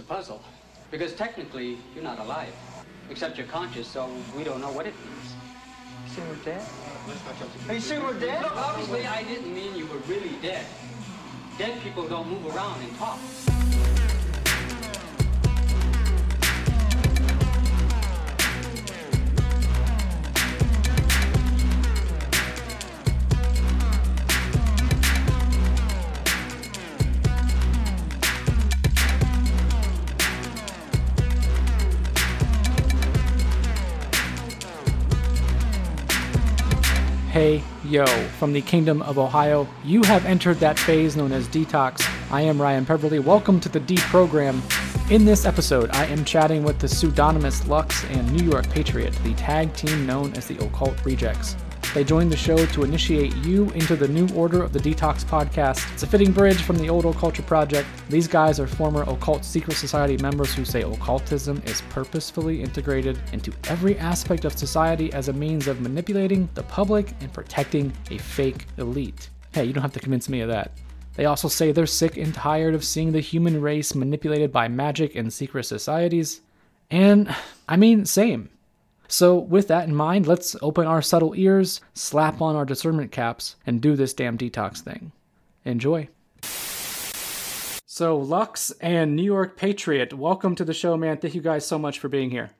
a puzzle. Because technically, you're not alive. Except you're conscious, so we don't know what it means. You saying we're dead? Are you saying we're dead? Look, obviously, I didn't mean you were really dead. Dead people don't move around and talk. Yo, from the Kingdom of Ohio, you have entered that phase known as Detox. I am Ryan Peverly. Welcome to the D program. In this episode, I am chatting with the pseudonymous Lux and New York Patriot, the tag team known as the Occult Rejects. They joined the show to initiate you into the new order of the Detox podcast. It's a fitting bridge from the old Occulture Project. These guys are former Occult Secret Society members who say occultism is purposefully integrated into every aspect of society as a means of manipulating the public and protecting a fake elite. Hey, you don't have to convince me of that. They also say they're sick and tired of seeing the human race manipulated by magic and secret societies. And, I mean, same. So, with that in mind, let's open our subtle ears, slap on our discernment caps, and do this damn detox thing. Enjoy. So, Lux and New York Patriot, welcome to the show, man. Thank you guys so much for being here.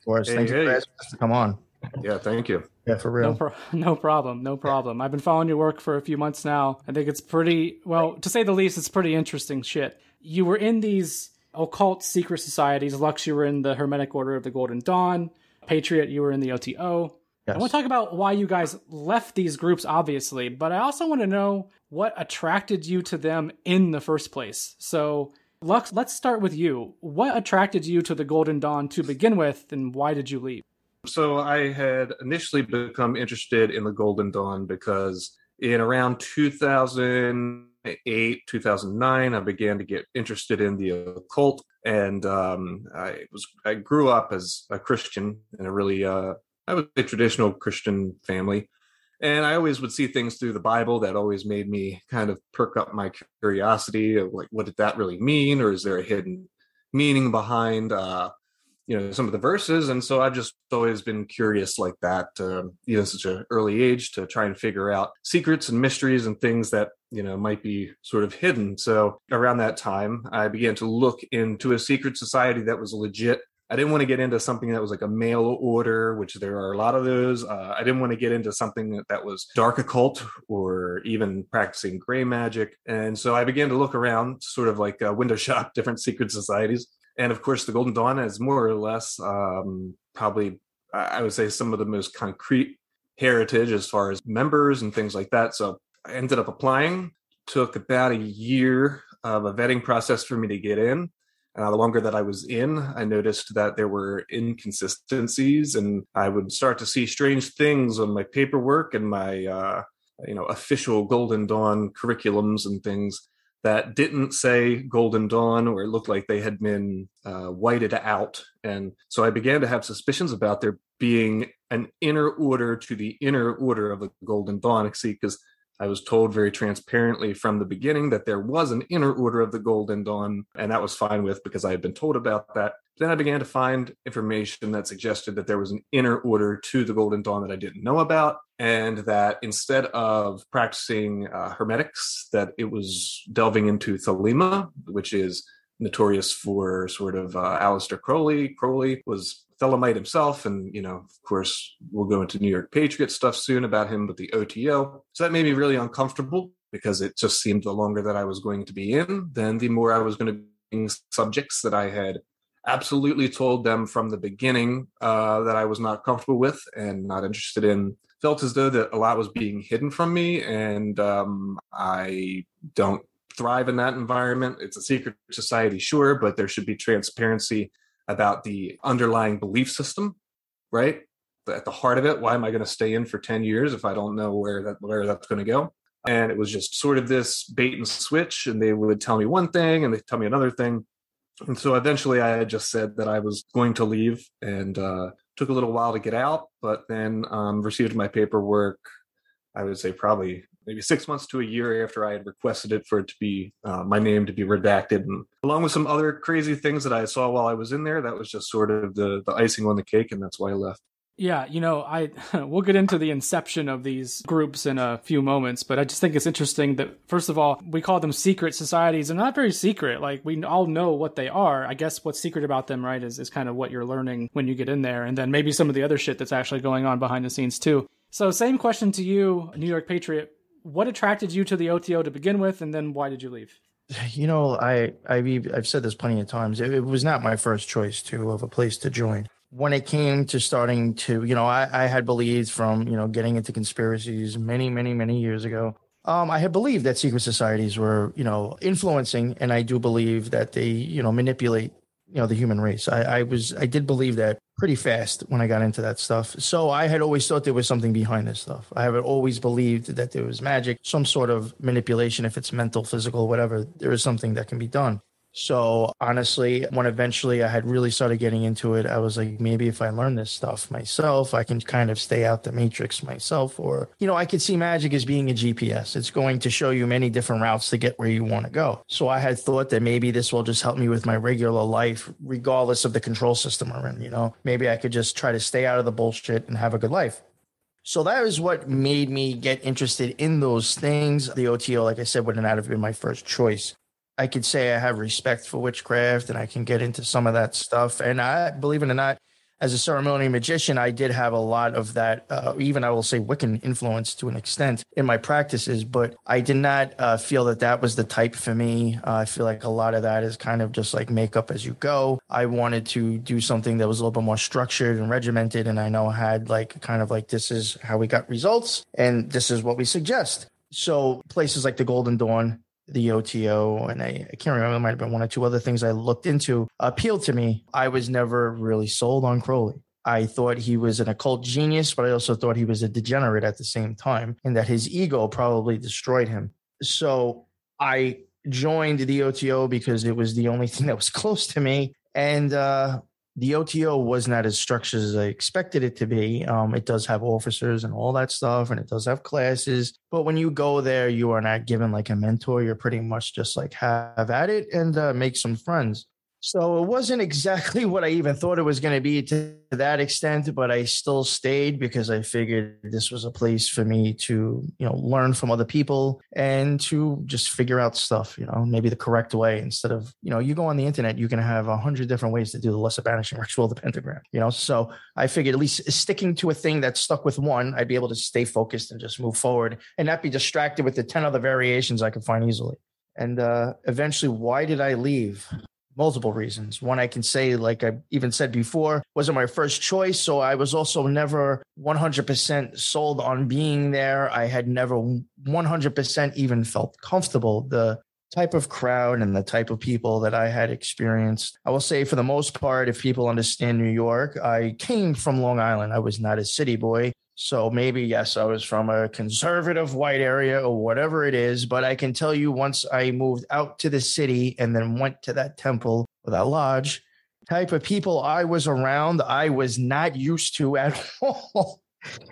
Of course. Hey, Thanks hey. for asking us to come on. Yeah, thank you. Yeah, for No, real. pro- no problem. No problem. I've been following your work for a few months now. I think it's pretty, well, to say the least, it's pretty interesting shit. You were in these occult secret societies. Lux, you were in the Hermetic Order of the Golden Dawn. Patriot, you were in the OTO. I want to talk about why you guys left these groups, obviously, but I also want to know what attracted you to them in the first place. So, Lux, let's start with you. What attracted you to the Golden Dawn to begin with, and why did you leave? So I had initially become interested in the Golden Dawn because in around 2008, 2009, I began to get interested in the occult, and um, I was I grew up as a Christian in a really uh, I was a traditional Christian family, and I always would see things through the Bible that always made me kind of perk up my curiosity of like what did that really mean, or is there a hidden meaning behind uh, you know some of the verses? And so i've just always been curious like that you know such an early age to try and figure out secrets and mysteries and things that you know might be sort of hidden so around that time i began to look into a secret society that was legit I didn't want to get into something that was like a mail order, which there are a lot of those. Uh, I didn't want to get into something that, that was dark occult or even practicing gray magic. And so I began to look around, sort of like uh, window shop different secret societies and of course the golden dawn is more or less um, probably I would say some of the most concrete heritage as far as members and things like that so i ended up applying took about a year of a vetting process for me to get in uh, the longer that i was in i noticed that there were inconsistencies and i would start to see strange things on my paperwork and my uh, you know official golden dawn curriculums and things that didn't say Golden Dawn or it looked like they had been uh, whited out. And so I began to have suspicions about there being an inner order to the inner order of the Golden Dawn. Because I was told very transparently from the beginning that there was an inner order of the Golden Dawn, and that was fine with because I had been told about that. Then I began to find information that suggested that there was an inner order to the Golden Dawn that I didn't know about, and that instead of practicing uh, hermetics, that it was delving into Thelema, which is notorious for sort of uh, Aleister Crowley. Crowley was Thelemite himself, and you know, of course, we'll go into New York Patriot stuff soon about him with the OTO. So that made me really uncomfortable because it just seemed the longer that I was going to be in, then the more I was going to be subjects that I had absolutely told them from the beginning uh, that I was not comfortable with and not interested in. Felt as though that a lot was being hidden from me, and um, I don't thrive in that environment. It's a secret society, sure, but there should be transparency about the underlying belief system, right? At the heart of it, why am I going to stay in for 10 years if I don't know where that where that's going to go? And it was just sort of this bait and switch, and they would tell me one thing and they tell me another thing. And so eventually I had just said that I was going to leave and uh, took a little while to get out, but then um, received my paperwork, I would say probably maybe six months to a year after I had requested it for it to be uh, my name to be redacted, and along with some other crazy things that I saw while I was in there, that was just sort of the the icing on the cake, and that's why I left. Yeah, you know, I we'll get into the inception of these groups in a few moments, but I just think it's interesting that first of all, we call them secret societies. They're not very secret. Like we all know what they are. I guess what's secret about them, right, is is kind of what you're learning when you get in there, and then maybe some of the other shit that's actually going on behind the scenes too. So, same question to you, New York Patriot. What attracted you to the OTO to begin with, and then why did you leave? You know, I I've I've said this plenty of times. It, it was not my first choice to of a place to join when it came to starting to, you know, I, I had believed from, you know, getting into conspiracies many, many, many years ago. Um, I had believed that secret societies were, you know, influencing, and I do believe that they, you know, manipulate, you know, the human race. I, I was, I did believe that pretty fast when I got into that stuff. So I had always thought there was something behind this stuff. I have always believed that there was magic, some sort of manipulation, if it's mental, physical, whatever. There is something that can be done. So honestly, when eventually I had really started getting into it, I was like, maybe if I learn this stuff myself, I can kind of stay out the matrix myself. Or, you know, I could see magic as being a GPS. It's going to show you many different routes to get where you want to go. So I had thought that maybe this will just help me with my regular life, regardless of the control system I'm in. You know, maybe I could just try to stay out of the bullshit and have a good life. So that is what made me get interested in those things. The OTO, like I said, would not have been my first choice. I could say I have respect for witchcraft and I can get into some of that stuff. And I, believe it or not, as a ceremonial magician, I did have a lot of that, uh, even I will say Wiccan influence to an extent in my practices, but I did not uh, feel that that was the type for me. Uh, I feel like a lot of that is kind of just like makeup as you go. I wanted to do something that was a little bit more structured and regimented. And I know had like kind of like this is how we got results and this is what we suggest. So places like the Golden Dawn, the OTO, and I, I can't remember, it might have been one or two other things I looked into, appealed to me. I was never really sold on Crowley. I thought he was an occult genius, but I also thought he was a degenerate at the same time, and that his ego probably destroyed him. So I joined the OTO because it was the only thing that was close to me. And uh, the OTO was not as structured as I expected it to be. Um, it does have officers and all that stuff, and it does have classes. But when you go there, you are not given like a mentor. You're pretty much just like have at it and uh, make some friends. So it wasn't exactly what I even thought it was going to be to that extent, but I still stayed because I figured this was a place for me to, you know, learn from other people and to just figure out stuff, you know, maybe the correct way instead of, you know, you go on the internet, you can have a hundred different ways to do the lesser banishing ritual, the pentagram, you know. So I figured at least sticking to a thing that's stuck with one, I'd be able to stay focused and just move forward and not be distracted with the 10 other variations I could find easily. And uh, eventually, why did I leave? Multiple reasons. One I can say, like I even said before, wasn't my first choice. So I was also never 100% sold on being there. I had never 100% even felt comfortable. The type of crowd and the type of people that I had experienced. I will say, for the most part, if people understand New York, I came from Long Island. I was not a city boy. So maybe, yes, I was from a conservative white area or whatever it is. But I can tell you once I moved out to the city and then went to that temple or that lodge, type of people I was around, I was not used to at all.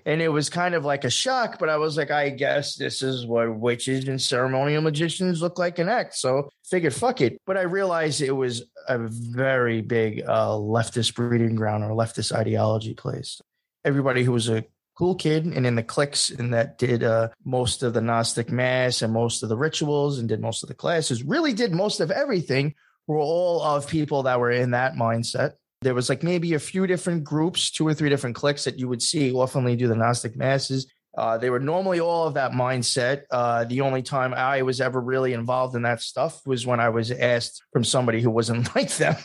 and it was kind of like a shock, but I was like, I guess this is what witches and ceremonial magicians look like in act. So figured, fuck it. But I realized it was a very big uh, leftist breeding ground or leftist ideology place. Everybody who was a cool kid and in the cliques and that did uh, most of the Gnostic mass and most of the rituals and did most of the classes, really did most of everything, were all of people that were in that mindset. There was like maybe a few different groups, two or three different cliques that you would see oftenly do the Gnostic masses. Uh, they were normally all of that mindset. Uh, the only time I was ever really involved in that stuff was when I was asked from somebody who wasn't like them.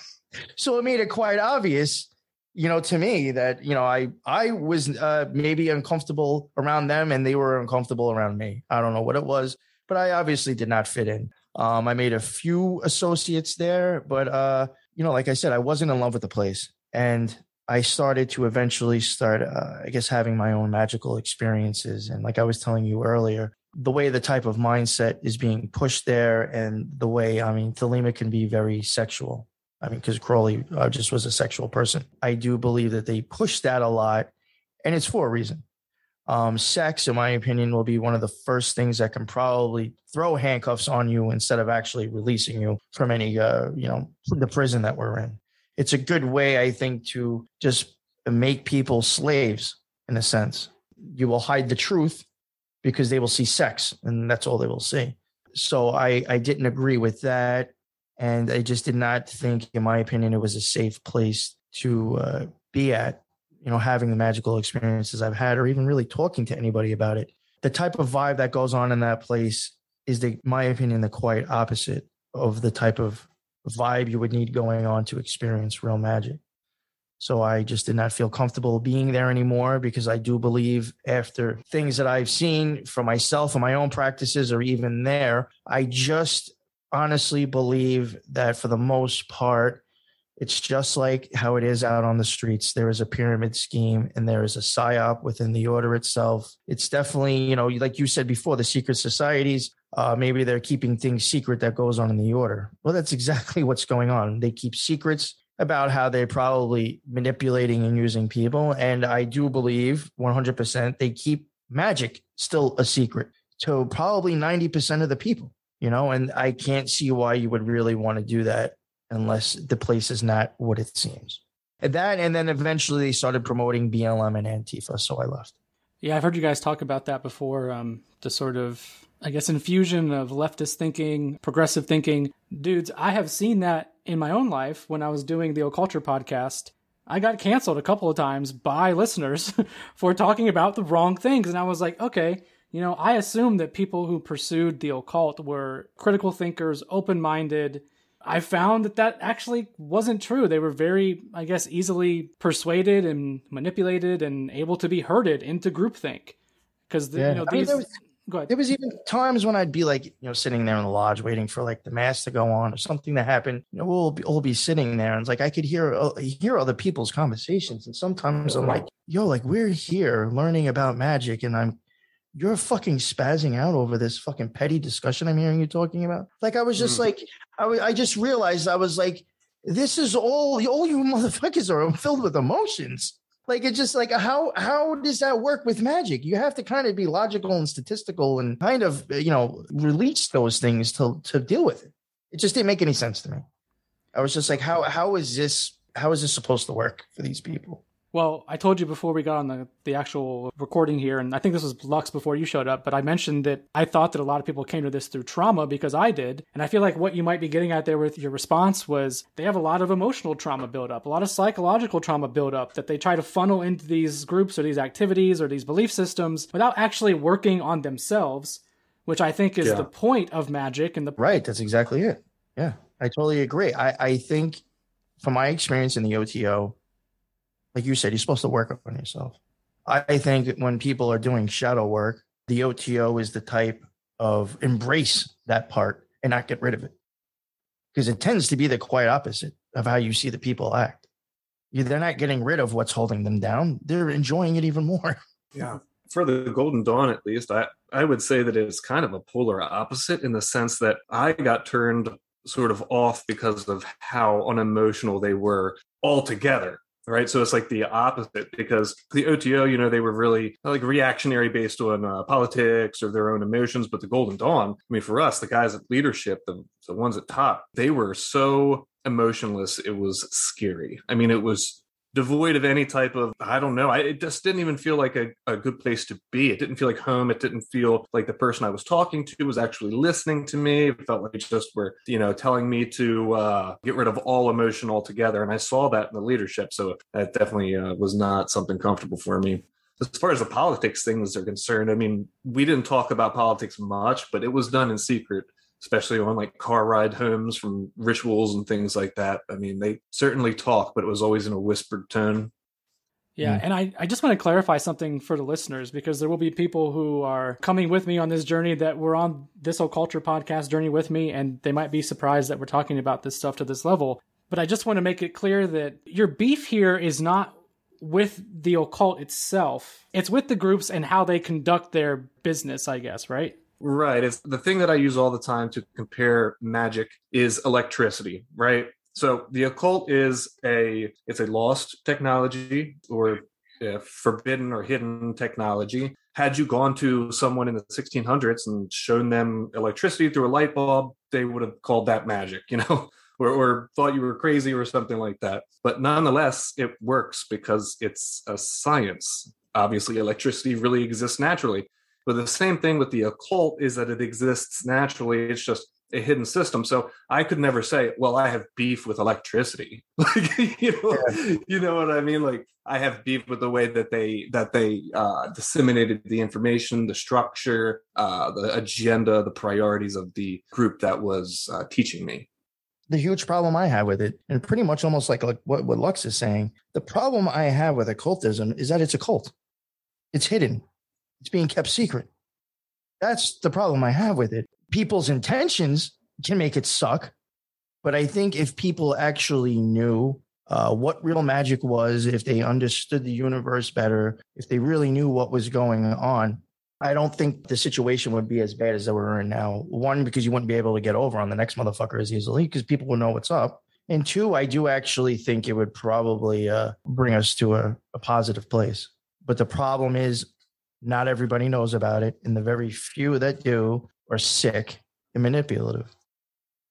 so it made it quite obvious you know, to me that, you know, I, I was uh, maybe uncomfortable around them and they were uncomfortable around me. I don't know what it was, but I obviously did not fit in. Um, I made a few associates there, but, uh, you know, like I said, I wasn't in love with the place. And I started to eventually start, uh, I guess, having my own magical experiences. And like I was telling you earlier, the way the type of mindset is being pushed there and the way, I mean, Thelema can be very sexual I mean, because Crowley uh, just was a sexual person. I do believe that they push that a lot, and it's for a reason. Um, sex, in my opinion, will be one of the first things that can probably throw handcuffs on you instead of actually releasing you from any, uh, you know, the prison that we're in. It's a good way, I think, to just make people slaves in a sense. You will hide the truth because they will see sex and that's all they will see. So I, I didn't agree with that. And I just did not think, in my opinion, it was a safe place to uh, be at, you know, having the magical experiences I've had or even really talking to anybody about it. The type of vibe that goes on in that place is, the, my opinion, the quite opposite of the type of vibe you would need going on to experience real magic. So I just did not feel comfortable being there anymore because I do believe after things that I've seen for myself and my own practices or even there, I just honestly believe that for the most part, it's just like how it is out on the streets. There is a pyramid scheme and there is a psyop within the order itself. It's definitely, you know, like you said before, the secret societies, uh, maybe they're keeping things secret that goes on in the order. Well, that's exactly what's going on. They keep secrets about how they're probably manipulating and using people. And I do believe 100% they keep magic still a secret to probably 90% of the people, you know, and I can't see why you would really want to do that unless the place is not what it seems. And that, and then eventually they started promoting BLM and Antifa. So I left. Yeah, I've heard you guys talk about that before. Um, the sort of, I guess, infusion of leftist thinking, progressive thinking. Dudes, I have seen that in my own life when I was doing the Occulture podcast. I got canceled a couple of times by listeners for talking about the wrong things. And I was like, okay, you know, I assumed that people who pursued the occult were critical thinkers, open minded, I found that that actually wasn't true. They were very, I guess, easily persuaded and manipulated and able to be herded into groupthink. Because yeah. you know these. I mean, there, was, there was even times when I'd be like, you know, sitting there in the lodge waiting for like the mass to go on or something to happen. You know, we'll be, we'll be sitting there and it's like I could hear uh, hear other people's conversations, and sometimes I'm like, yo, like we're here learning about magic, and I'm you're fucking spazzing out over this fucking petty discussion I'm hearing you talking about. Like I was just mm. like, I, w- I just realized I was like, this is all all you motherfuckers are filled with emotions. Like it's just like how how does that work with magic? You have to kind of be logical and statistical and kind of you know release those things to to deal with it. It just didn't make any sense to me. I was just like, how how is this how is this supposed to work for these people? Well, I told you before we got on the, the actual recording here, and I think this was Lux before you showed up, but I mentioned that I thought that a lot of people came to this through trauma because I did. And I feel like what you might be getting at there with your response was they have a lot of emotional trauma buildup, a lot of psychological trauma buildup that they try to funnel into these groups or these activities or these belief systems without actually working on themselves, which I think is yeah. the point of magic and the Right, that's exactly it. Yeah. I totally agree. I, I think from my experience in the OTO, like you said, you're supposed to work on yourself. I think that when people are doing shadow work, the OTO is the type of embrace that part and not get rid of it. Because it tends to be the quite opposite of how you see the people act. They're not getting rid of what's holding them down, they're enjoying it even more. Yeah. For the Golden Dawn, at least, I, I would say that it's kind of a polar opposite in the sense that I got turned sort of off because of how unemotional they were altogether right? So it's like the opposite because the oto you know they were really like reactionary based on uh, politics or their own emotions but the golden dawn i mean for us the guys at leadership the, the ones at top they were so emotionless it was scary. I mean it was devoid of any type of i don't know I, it just didn't even feel like a, a good place to be. It didn't feel like home. It didn't feel like the person i was talking to was actually listening to me. It felt like just were you know telling me to uh, get rid of all emotion altogether. And i saw that in the leadership so that definitely uh, was not something comfortable for me. As far as the politics things are concerned i mean we didn't talk about politics much but it was done in secret especially on like car ride homes from rituals and things like that. I mean, they certainly talk, but it was always in a whispered tone. Yeah, mm. and I, I just want to clarify something for the listeners because there will be people who are coming with me on this journey that were on this Occulture podcast journey with me, and they might be surprised that we're talking about this stuff to this level. But I just want to make it clear that your beef here is not with the occult itself, it's with the groups and how they conduct their business, I guess, right? Right. It's the thing that I use all the time to compare magic is electricity, right? So the occult is a it's a lost technology or uh, forbidden or hidden technology. Had you gone to someone in the 1600s and shown them electricity through a light bulb, they would have called that magic, you know, or, or thought you were crazy or something like that. But nonetheless, it works because it's a science. Obviously, electricity really exists naturally. But the same thing with the occult is that it exists naturally. It's just a hidden system. So I could never say, well, I have beef with electricity. like, you know, yeah. you know what I mean? Like I have beef with the way that they that they uh, disseminated the information, the structure, uh, the agenda, the priorities of the group that was uh, teaching me. The huge problem I have with it, and pretty much almost like, like what, what Lux is saying, the problem I have with occultism is that it's a cult. It's hidden. It's being kept secret. That's the problem I have with it people's intentions can make it suck. But I think if people actually knew uh, what real magic was, if they understood the universe better, if they really knew what was going on, I don't think the situation would be as bad as that we're in now. One, because you wouldn't be able to get over on the next motherfucker as easily because people will know what's up. And two, I do actually think it would probably uh, bring us to a, a positive place. But the problem is, not everybody knows about it. And the very few that do are sick and manipulative.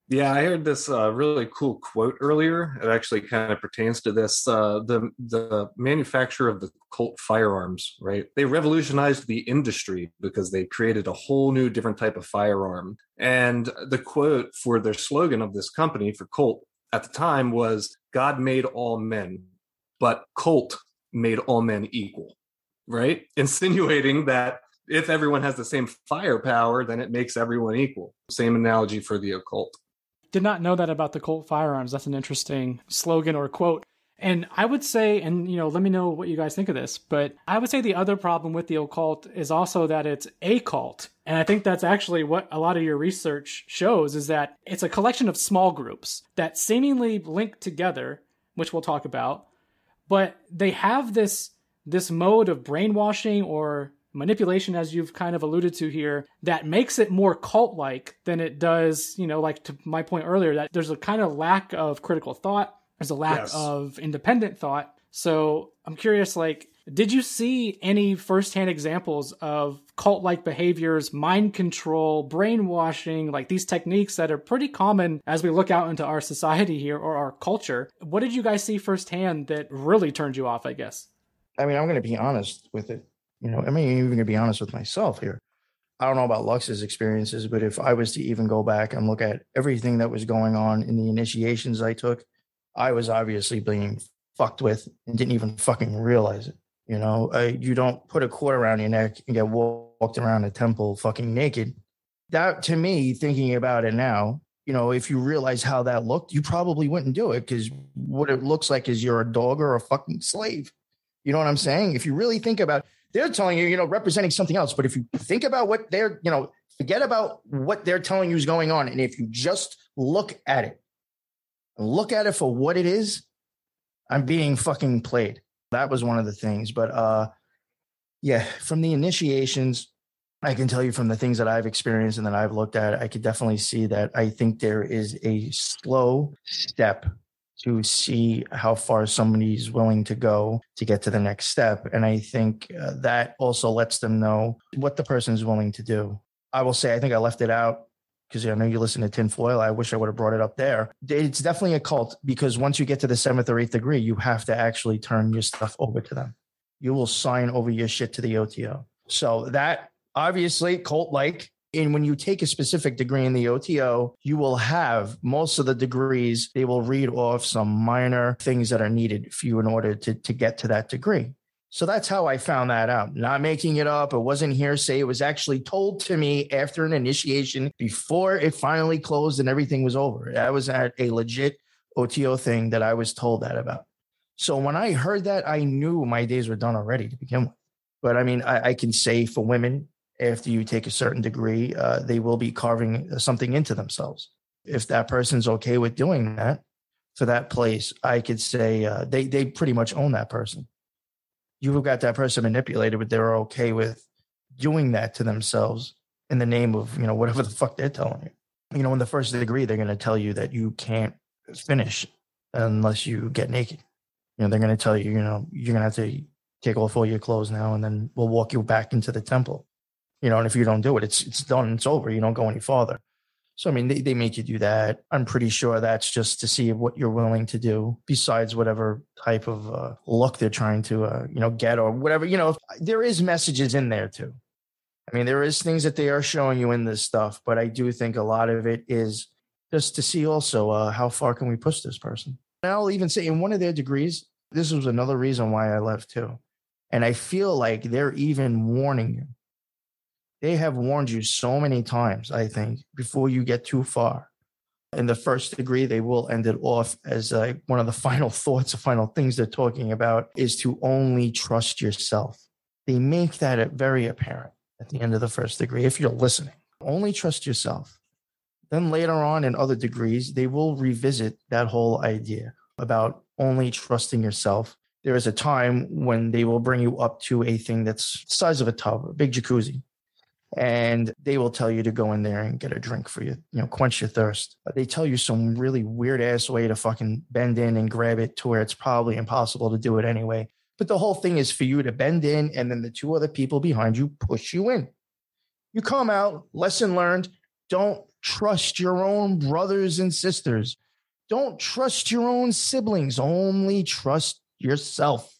Yeah, I heard this uh, really cool quote earlier. It actually kind of pertains to this. Uh, the the manufacturer of the Colt firearms, right? They revolutionized the industry because they created a whole new different type of firearm. And the quote for their slogan of this company for Colt at the time was "God made all men, but Colt made all men equal." Right, insinuating that if everyone has the same firepower, then it makes everyone equal. Same analogy for the occult. Did not know that about the Colt firearms. That's an interesting slogan or quote. And I would say, and you know, let me know what you guys think of this, but I would say the other problem with the occult is also that it's a cult. And I think that's actually what a lot of your research shows is that it's a collection of small groups that seemingly link together, which we'll talk about, but they have this this mode of brainwashing or manipulation, as you've kind of alluded to here, that makes it more cult like than it does, you know, like to my point earlier, that there's a kind of lack of critical thought, there's a lack yes. of independent thought. So I'm curious, like, did you see any firsthand examples of cult like behaviors, mind control, brainwashing, like these techniques that are pretty common as we look out into our society here or our culture? What did you guys see firsthand that really turned you off, I guess? I mean, I'm going to be honest with it. You know, I mean, even going to be honest with myself here. I don't know about Lux's experiences, but if I was to even go back and look at everything that was going on in the initiations I took, I was obviously being fucked with and didn't even fucking realize it. You know, uh, you don't put a cord around your neck and get walked around a temple fucking naked. That to me, thinking about it now, you know, if you realize how that looked, you probably wouldn't do it because what it looks like is you're a dog or a fucking slave. You know what I'm saying? If you really think about they're telling you, you know, representing something else. But if you think about what they're, you know, forget about what they're telling you is going on. And if you just look at it, look at it for what it is, I'm being fucking played. That was one of the things. But uh yeah, from the initiations, I can tell you from the things that I've experienced and that I've looked at, I could definitely see that I think there is a slow step to see how far somebody's willing to go to get to the next step. And I think uh, that also lets them know what the person is willing to do. I will say, I think I left it out because I know you listen to tinfoil. I wish I would have brought it up there. It's definitely a cult because once you get to the seventh or eighth degree, you have to actually turn your stuff over to them. You will sign over your shit to the OTO. So that obviously cult like and when you take a specific degree in the OTO, you will have most of the degrees, they will read off some minor things that are needed for you in order to, to get to that degree. So that's how I found that out. Not making it up. It wasn't hearsay. It was actually told to me after an initiation before it finally closed and everything was over. That was at a legit OTO thing that I was told that about. So when I heard that, I knew my days were done already to begin with. But I mean, I, I can say for women, after you take a certain degree, uh, they will be carving something into themselves. If that person's okay with doing that for that place, I could say uh, they they pretty much own that person. You've got that person manipulated, but they're okay with doing that to themselves in the name of you know whatever the fuck they're telling you. You know, in the first degree, they're going to tell you that you can't finish unless you get naked. You know, they're going to tell you, you know, you're going to have to take off all your clothes now, and then we'll walk you back into the temple. You know, and if you don't do it, it's it's done. It's over. You don't go any farther. So I mean, they, they make you do that. I'm pretty sure that's just to see what you're willing to do, besides whatever type of uh, look they're trying to uh, you know get or whatever. You know, there is messages in there too. I mean, there is things that they are showing you in this stuff, but I do think a lot of it is just to see also uh, how far can we push this person. And I'll even say in one of their degrees, this was another reason why I left too. And I feel like they're even warning you. They have warned you so many times, I think, before you get too far. In the first degree, they will end it off as like one of the final thoughts, the final things they're talking about is to only trust yourself. They make that very apparent at the end of the first degree if you're listening. Only trust yourself. Then later on in other degrees, they will revisit that whole idea about only trusting yourself. There is a time when they will bring you up to a thing that's the size of a tub, a big jacuzzi. And they will tell you to go in there and get a drink for you, you know, quench your thirst. But they tell you some really weird ass way to fucking bend in and grab it to where it's probably impossible to do it anyway. But the whole thing is for you to bend in and then the two other people behind you push you in. You come out, lesson learned. Don't trust your own brothers and sisters. Don't trust your own siblings. Only trust yourself.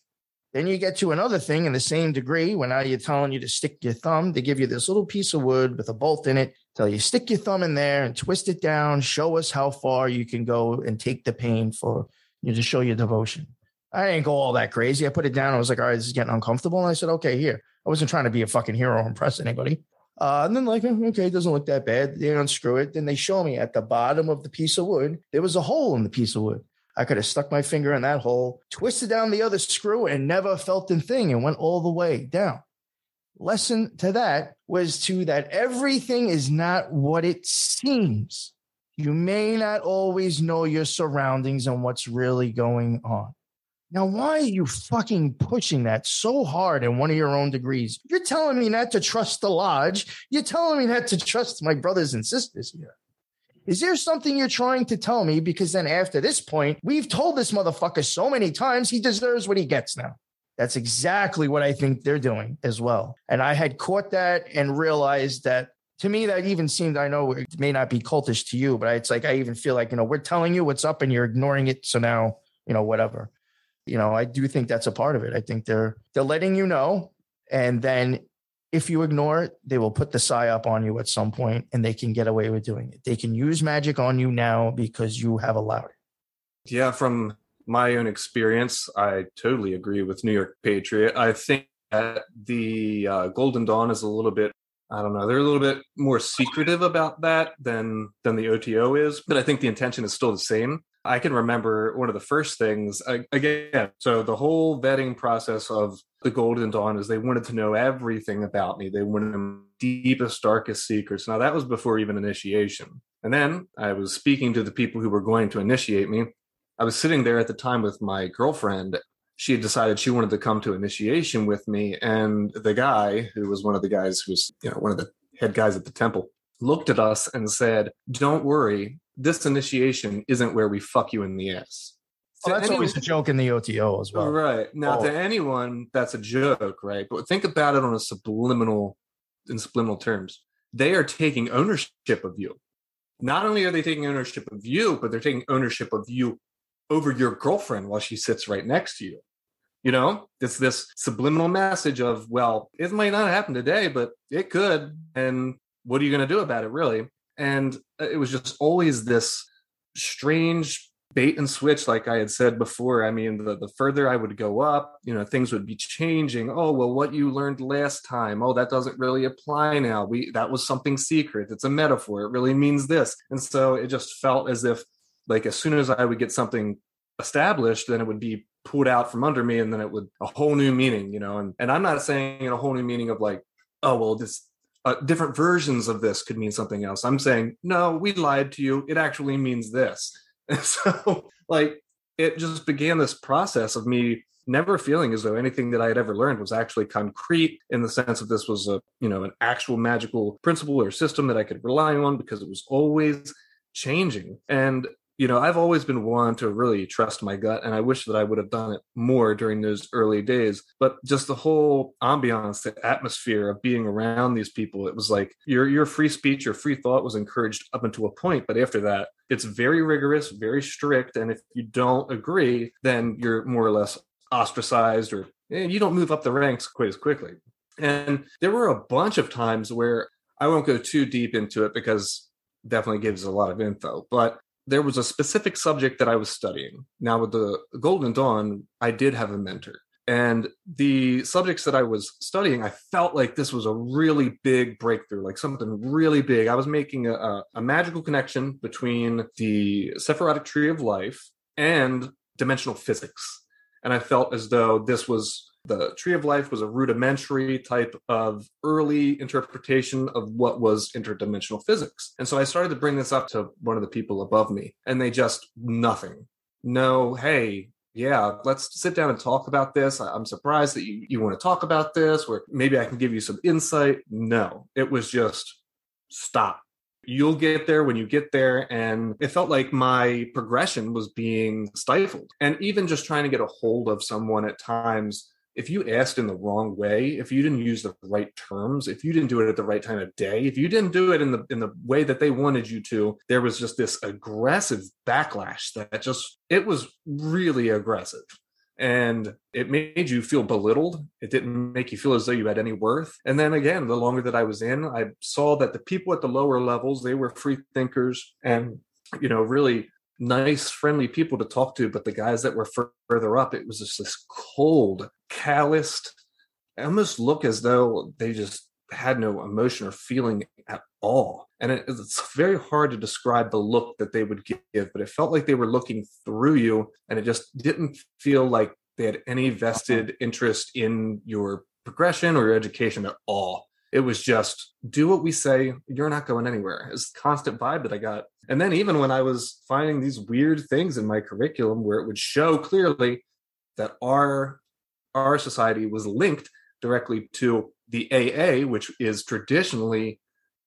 Then you get to another thing in the same degree when now you're telling you to stick your thumb. They give you this little piece of wood with a bolt in it. Tell you stick your thumb in there and twist it down. Show us how far you can go and take the pain for you know, to show your devotion. I didn't go all that crazy. I put it down. I was like, all right, this is getting uncomfortable. And I said, okay, here. I wasn't trying to be a fucking hero or impress anybody. Uh, and then like, okay, it doesn't look that bad. They unscrew it. Then they show me at the bottom of the piece of wood, there was a hole in the piece of wood. I could have stuck my finger in that hole, twisted down the other screw, and never felt a thing and went all the way down. Lesson to that was to that everything is not what it seems. You may not always know your surroundings and what's really going on. Now, why are you fucking pushing that so hard in one of your own degrees? You're telling me not to trust the lodge. You're telling me not to trust my brothers and sisters here. Is there something you're trying to tell me? Because then after this point, we've told this motherfucker so many times he deserves what he gets now. That's exactly what I think they're doing as well. And I had caught that and realized that to me, that even seemed, I know it may not be cultish to you, but it's like, I even feel like, you know, we're telling you what's up and you're ignoring it. So now, you know, whatever you know, I do think that's a part of it. I think they're they're letting you know, and then if you ignore it, they will put the psyop on you at some point, and they can get away with doing it. They can use magic on you now because you have allowed it. Yeah, from my own experience, I totally agree with New York Patriot. I think that the uh, Golden Dawn is a little bit I don't know. They're a little bit more secretive about that than than the OTO is, but I think the intention is still the same. I can remember one of the first things again. So the whole vetting process of the Golden Dawn is they wanted to know everything about me. They wanted the deepest, darkest secrets. Now that was before even initiation. And then I was speaking to the people who were going to initiate me. I was sitting there at the time with my girlfriend. She had decided she wanted to come to initiation with me, and the guy who was one of the guys who was, you know, one of the head guys at the temple looked at us and said, Don't worry, this initiation isn't where we fuck you in the ass. Oh, that's anyone, always a joke in the OTO as well. Right. Now, oh. to anyone, that's a joke, right? But think about it on a subliminal, in subliminal terms. They are taking ownership of you. Not only are they taking ownership of you, but they're taking ownership of you over your girlfriend while she sits right next to you. You know, it's this subliminal message of, well, it might not happen today, but it could. And what are you going to do about it, really? And uh, it was just always this strange bait and switch like i had said before. I mean the, the further i would go up you know things would be changing. Oh well what you learned last time. Oh that doesn't really apply now. We that was something secret. It's a metaphor. It really means this. And so it just felt as if like as soon as i would get something established then it would be pulled out from under me and then it would a whole new meaning you know? And and i'm not saying a whole new meaning of like oh well this uh, different versions of this could mean something else. I'm saying, no, we lied to you. It actually means this. And so, like, it just began this process of me never feeling as though anything that I had ever learned was actually concrete in the sense that this was a, you know, an actual magical principle or system that I could rely on because it was always changing. And you know, I've always been one to really trust my gut, and I wish that I would have done it more during those early days. But just the whole ambiance, the atmosphere of being around these people, it was like your your free speech, your free thought was encouraged up until a point, but after that, it's very rigorous, very strict, and if you don't agree, then you're more or less ostracized, or you don't move up the ranks quite as quickly. And there were a bunch of times where I won't go too deep into it because definitely gives a lot of info, but there was a specific subject that I was studying. Now, with the Golden Dawn, I did have a mentor. And the subjects that I was studying, I felt like this was a really big breakthrough, like something really big. I was making a, a magical connection between the Sephirotic Tree of Life and dimensional physics. And I felt as though this was the tree of life was a rudimentary type of early interpretation of what was interdimensional physics. And so I started to bring this up to one of the people above me, and they just nothing. No, hey, yeah, let's sit down and talk about this. I'm surprised that you, you want to talk about this, or maybe I can give you some insight. No, it was just stop. You'll get there when you get there. And it felt like my progression was being stifled. And even just trying to get a hold of someone at times if you asked in the wrong way, if you didn't use the right terms, if you didn't do it at the right time of day, if you didn't do it in the in the way that they wanted you to, there was just this aggressive backlash that just it was really aggressive. And it made you feel belittled. It didn't make you feel as though you had any worth. And then again, the longer that I was in, I saw that the people at the lower levels, they were free thinkers and you know, really nice, friendly people to talk to, but the guys that were further up, it was just this cold, calloused, almost look as though they just had no emotion or feeling at all. And it, it's very hard to describe the look that they would give, but it felt like they were looking through you, and it just didn't feel like they had any vested interest in your progression or your education at all. It was just do what we say, you're not going anywhere. It's constant vibe that I got. And then even when I was finding these weird things in my curriculum where it would show clearly that our our society was linked directly to the AA, which is traditionally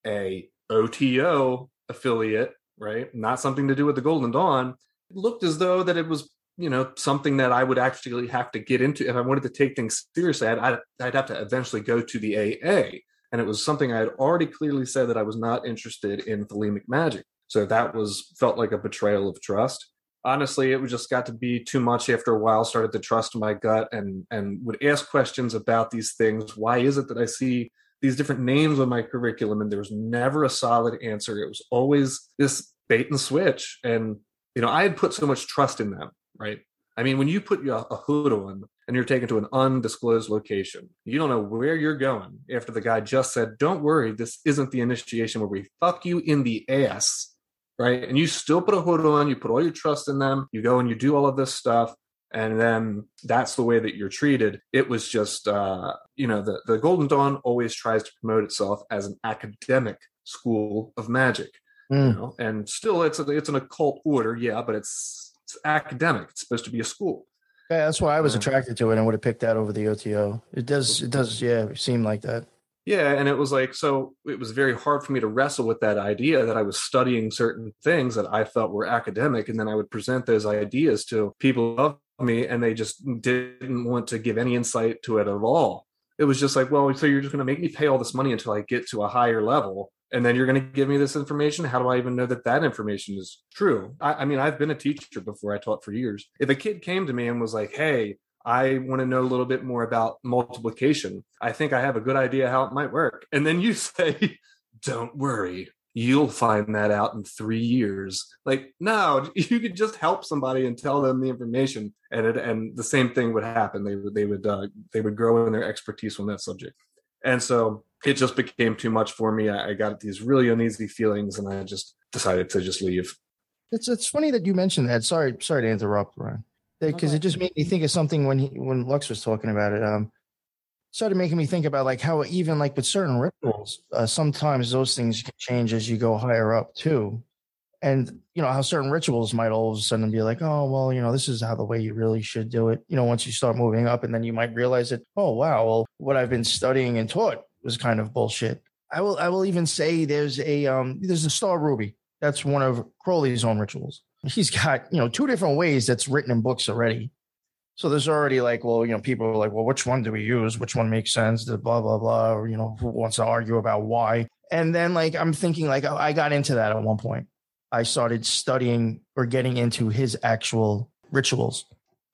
a OTO affiliate, right? Not something to do with the Golden Dawn. It looked as though that it was, you know, something that I would actually have to get into if I wanted to take things seriously. I'd, I'd have to eventually go to the AA and it was something I had already clearly said that I was not interested in thelemic magic. So that was felt like a betrayal of trust. Honestly, it just got to be too much after a while. Started to trust my gut and and would ask questions about these things. Why is it that I see these different names on my curriculum and there was never a solid answer? It was always this bait and switch. And you know, I had put so much trust in them, right? I mean, when you put a hood on and you're taken to an undisclosed location, you don't know where you're going after the guy just said, Don't worry, this isn't the initiation where we fuck you in the ass, right? And you still put a hood on, you put all your trust in them, you go and you do all of this stuff. And then that's the way that you're treated. It was just, uh, you know, the, the Golden Dawn always tries to promote itself as an academic school of magic. Mm. You know? And still, it's a, it's an occult order, yeah, but it's it's academic. It's supposed to be a school. Yeah, that's why I was attracted to it and would have picked that over the OTO. It does, it does, yeah, seem like that. Yeah, and it was like so. It was very hard for me to wrestle with that idea that I was studying certain things that I felt were academic, and then I would present those ideas to people above me, and they just didn't want to give any insight to it at all. It was just like, well, so you're just going to make me pay all this money until I get to a higher level, and then you're going to give me this information how do i even know that that information is true? I, I, mean i've been a teacher before i taught for years. If a kid came to me and was like hey i want to know a little bit more about multiplication. I think i have a good idea how it might work. And then you say don't worry you'll find that out in three years. Like no you could just help somebody and tell them the information and it, and the same thing would happen. They would they would uh, they would grow in their expertise on that subject and so it just became too much for me. I, I got these really uneasy feelings, and I just decided to just leave. It's it's funny that you mentioned that. Sorry, sorry to interrupt, Ryan, because okay. it just made me think of something when he when Lux was talking about it. Um, started making me think about like how even like with certain rituals, uh, sometimes those things can change as you go higher up too, and you know how certain rituals might all of a sudden be like, oh well, you know this is how the way you really should do it. You know, once you start moving up, and then you might realize that, oh wow, well what I've been studying and taught was kind of bullshit. I will I will even say there's a um there's a star ruby. That's one of Crowley's own rituals. he's got you know two different ways that's written in books already. So there's already like, well, you know, people are like, well, which one do we use? Which one makes sense? The blah blah blah, or you know, who wants to argue about why? And then like I'm thinking like I got into that at one point. I started studying or getting into his actual rituals,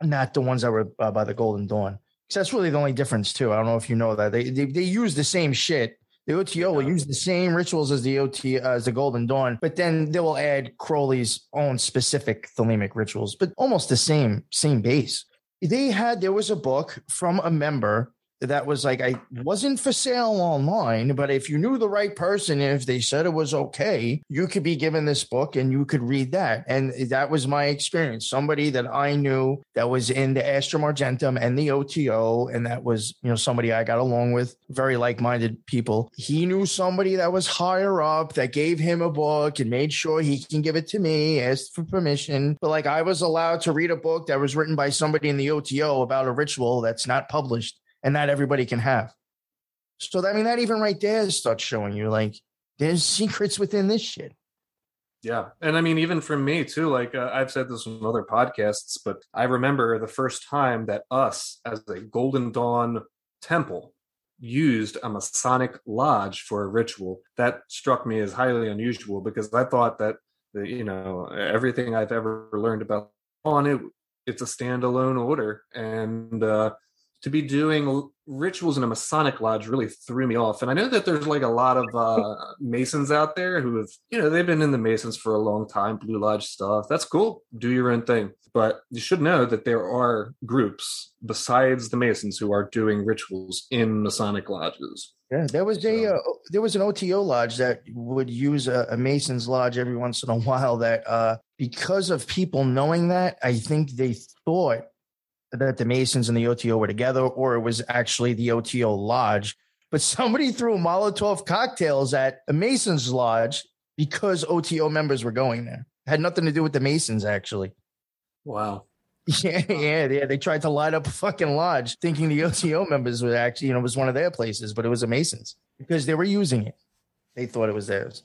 not the ones that were uh, by the Golden Dawn. Because that's really the only difference too. I don't know if you know that they they, they use the same shit. The OTO will use the same rituals as the OT uh, as the Golden Dawn, but then they will add Crowley's own specific Thelemic rituals, but almost the same same base they had there was a book from a member that was like I wasn't for sale online, but if you knew the right person, if they said it was okay, you could be given this book and you could read that. And that was my experience. Somebody that I knew that was in the Astrum Argentum and the OTO, and that was, you know, somebody I got along with, very like-minded people. He knew somebody that was higher up that gave him a book and made sure he can give it to me, asked for permission. But like I was allowed to read a book that was written by somebody in the OTO about a ritual that's not published and not everybody can have. So I mean, that even right there starts showing you like there's secrets within this shit. Yeah, and I mean, even for me too. Like uh, I've said this in other podcasts, but I remember the first time that us, as a Golden Dawn temple, used a Masonic lodge for a ritual. That struck me as highly unusual because I thought that the, you know everything I've ever learned about on it, it's a standalone order, and uh, to be doing rituals in a Masonic lodge really threw me off. And I know that there's like a lot of uh, Masons out there who have, you know, they've been in the Masons for a long time, Blue Lodge stuff. That's cool. Do your own thing. But you should know that there are groups besides the Masons who are doing rituals in Masonic lodges. Yeah, there was a uh, there was an OTO lodge that would use a, a Mason's lodge every once in a while. That uh, because of people knowing that, I think they thought that the Masons and the OTO were together, or it was actually the OTO lodge. But somebody threw Molotov cocktails at a Masons lodge because OTO members were going there. It had nothing to do with the Masons, actually. Wow. Yeah, yeah, yeah. They tried to light up a fucking lodge, thinking the OTO members were actually, you know, it was one of their places, but it was a Masons because they were using it. They thought it was theirs.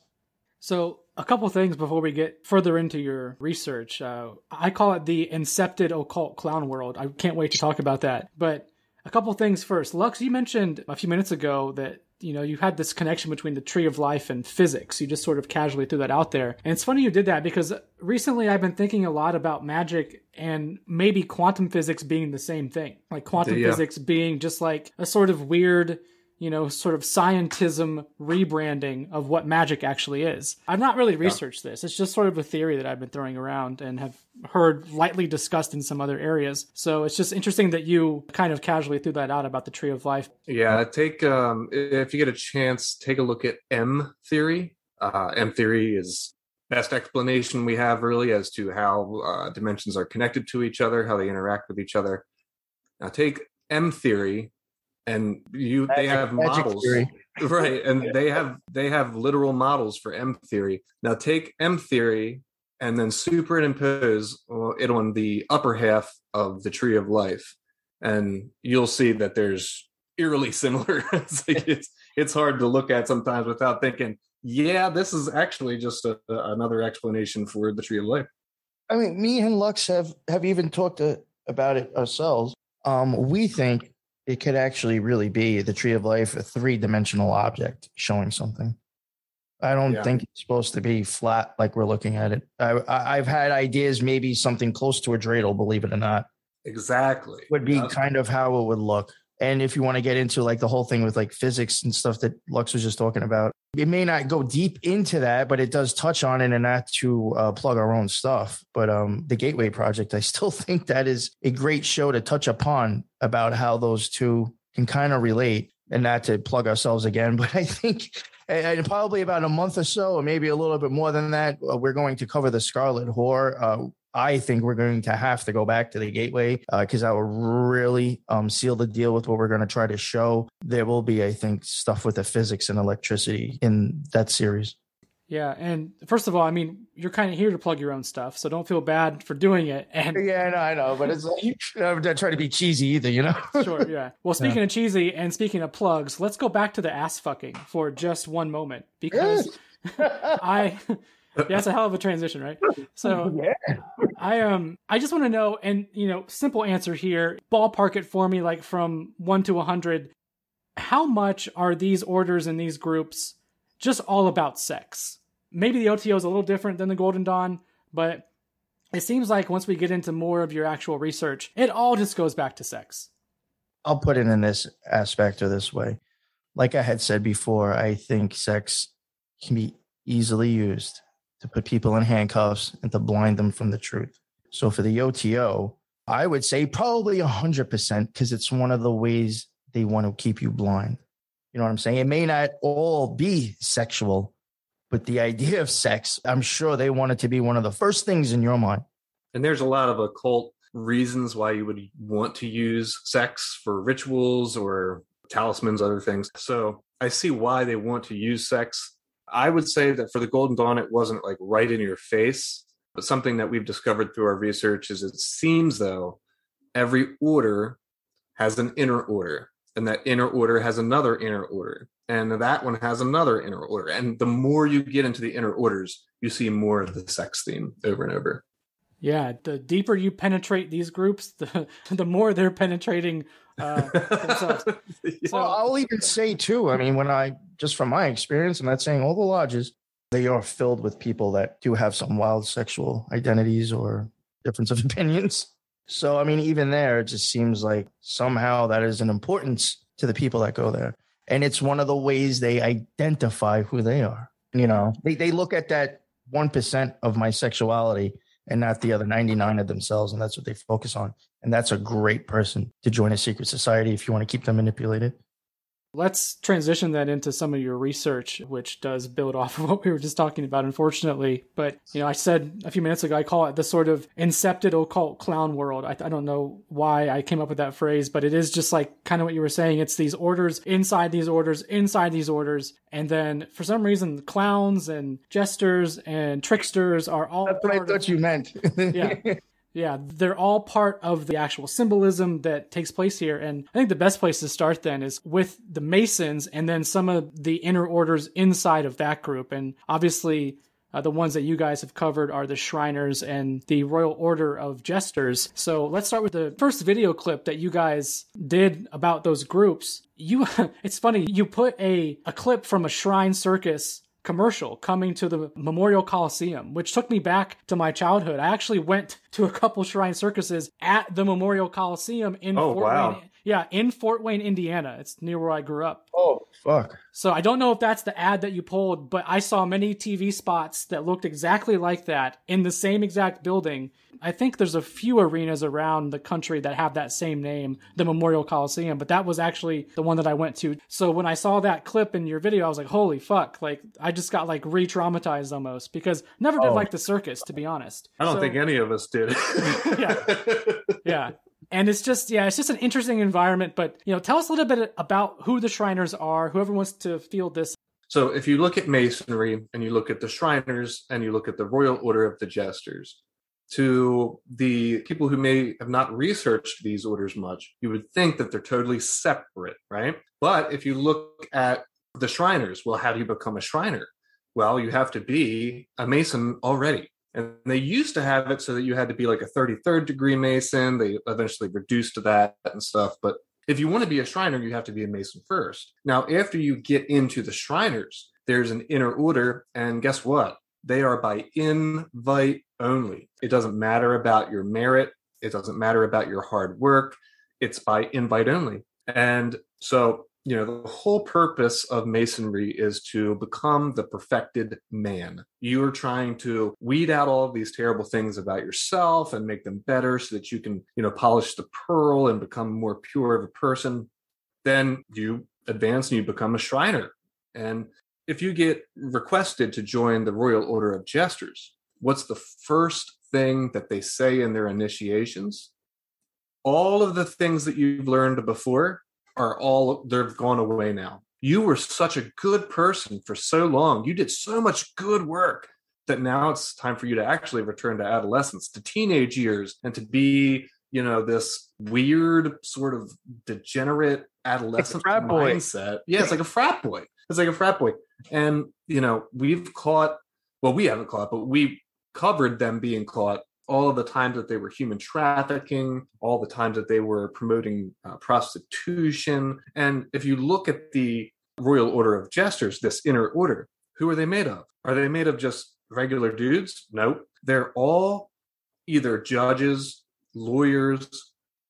So a couple things before we get further into your research. Uh, I call it the incepted occult clown world. I can't wait to talk about that. But a couple things first. Lux, you mentioned a few minutes ago that you know you had this connection between the tree of life and physics. You just sort of casually threw that out there, and it's funny you did that because recently I've been thinking a lot about magic and maybe quantum physics being the same thing. Like quantum yeah. physics being just like a sort of weird you know, sort of scientism rebranding of what magic actually is. I've not really researched this. It's just sort of a theory that I've been throwing around and have heard lightly discussed in some other areas. So it's just interesting that you kind of casually threw that out about the tree of life. Yeah, take um if you get a chance, take a look at M theory. Uh, M theory is best explanation we have really as to how uh, dimensions are connected to each other, how they interact with each other. Now take M theory and you magic, they have models. right and yeah. they have they have literal models for m theory. Now take m theory and then superimpose it on the upper half of the tree of life and you'll see that there's eerily similar. It's like it's it's hard to look at sometimes without thinking yeah this is actually just a, another explanation for the tree of life. I mean me and lux have have even talked to, about it ourselves. Um we think it could actually really be the tree of life, a three dimensional object showing something. I don't yeah. think it's supposed to be flat like we're looking at it. I, have had ideas, maybe something close to a dreidel, believe it or not. Exactly. Would be That's kind of how it would look. And if you want to get into like the whole thing with like physics and stuff that Lux was just talking about, it may not go deep into that, but it does touch on it and not to uh, plug our own stuff. But um, the Gateway Project, I still think that is a great show to touch upon about how those two can kind of relate and not to plug ourselves again. But I think in probably about a month or so, or maybe a little bit more than that, uh, we're going to cover the Scarlet Whore. Uh, I think we're going to have to go back to the gateway because uh, that will really um, seal the deal with what we're going to try to show. There will be, I think, stuff with the physics and electricity in that series. Yeah, and first of all, I mean, you're kind of here to plug your own stuff, so don't feel bad for doing it. And yeah, no, I know, but it's like I'm not trying to be cheesy either, you know. sure, yeah. Well, speaking yeah. of cheesy and speaking of plugs, let's go back to the ass fucking for just one moment because I yeah, it's a hell of a transition, right? So yeah. I um I just want to know, and you know, simple answer here, ballpark it for me, like from one to a hundred. How much are these orders and these groups just all about sex? Maybe the OTO is a little different than the Golden Dawn, but it seems like once we get into more of your actual research, it all just goes back to sex. I'll put it in this aspect or this way. Like I had said before, I think sex can be easily used to put people in handcuffs and to blind them from the truth. So for the OTO, I would say probably 100% because it's one of the ways they want to keep you blind. You know what I'm saying? It may not all be sexual, but the idea of sex, I'm sure they want it to be one of the first things in your mind. And there's a lot of occult reasons why you would want to use sex for rituals or talismans, other things. So I see why they want to use sex. I would say that for the Golden Dawn, it wasn't like right in your face. But something that we've discovered through our research is it seems though every order has an inner order, and that inner order has another inner order, and that one has another inner order. And the more you get into the inner orders, you see more of the sex theme over and over. Yeah, the deeper you penetrate these groups, the the more they're penetrating uh, themselves. Well, I'll even say too. I mean, when I just from my experience, I'm not saying all the lodges, they are filled with people that do have some wild sexual identities or difference of opinions. So I mean, even there, it just seems like somehow that is an importance to the people that go there, and it's one of the ways they identify who they are. You know, they they look at that one percent of my sexuality and not the other 99 of themselves. And that's what they focus on. And that's a great person to join a secret society if you want to keep them manipulated. Let's transition that into some of your research, which does build off of what we were just talking about, unfortunately. But, you know, I said a few minutes ago, I call it the sort of incepted occult clown world. I, I don't know why I came up with that phrase, but it is just like kind of what you were saying. It's these orders inside these orders, inside these orders. And then for some reason, clowns and jesters and tricksters are all. That's what I thought of, you meant. yeah. Yeah, they're all part of the actual symbolism that takes place here. And I think the best place to start then is with the Masons and then some of the inner orders inside of that group. And obviously, uh, the ones that you guys have covered are the Shriners and the Royal Order of Jesters. So let's start with the first video clip that you guys did about those groups. You, it's funny, you put a, a clip from a Shrine Circus commercial coming to the Memorial Coliseum, which took me back to my childhood. I actually went to a couple shrine circuses at the Memorial Coliseum in oh, Fort wow. Wayne. Yeah, in Fort Wayne, Indiana. It's near where I grew up. Oh, fuck. So I don't know if that's the ad that you pulled, but I saw many TV spots that looked exactly like that in the same exact building. I think there's a few arenas around the country that have that same name, the Memorial Coliseum, but that was actually the one that I went to. So when I saw that clip in your video, I was like, holy fuck. Like, I just got like re traumatized almost because never did Oh. like the circus, to be honest. I don't So- think any of us did. Yeah. yeah and it's just yeah it's just an interesting environment but you know tell us a little bit about who the shriners are whoever wants to field this So if you look at masonry and you look at the Shriners and you look at the Royal Order of the Jesters, to the people who may have not researched these orders much, you would think that they're totally separate, right? But if you look at the Shriners, well, how do you become a Shriner? Well, you have to be a Mason already. And they used to have it so that you had to be like a 33rd degree Mason. They eventually reduced to that and stuff. But if you want to be a Shriner, you have to be a Mason first. Now, after you get into the Shriners, there's an inner order. And guess what? They are by invite only. It doesn't matter about your merit, it doesn't matter about your hard work. It's by invite only. And so, you know, the whole purpose of Masonry is to become the perfected man. You are trying to weed out all of these terrible things about yourself and make them better so that you can, you know, polish the pearl and become more pure of a person. Then you advance and you become a Shriner. And if you get requested to join the Royal Order of Jesters, what's the first thing that they say in their initiations? All of the things that you've learned before are all, they've gone away now. You were such a good person for so long. You did so much good work that now it's time for you to actually return to adolescence, to teenage years, and to be, you know, this weird sort of degenerate adolescent frat boy. mindset. Yeah, it's like a frat boy. It's like a frat boy. And, you know, we've caught well, we haven't caught, but we covered them being caught all of the times that they were human trafficking, all the times that they were promoting uh, prostitution. And if you look at the Royal Order of Jesters, this inner order, who are they made of? Are they made of just regular dudes? Nope. They're all either judges, lawyers,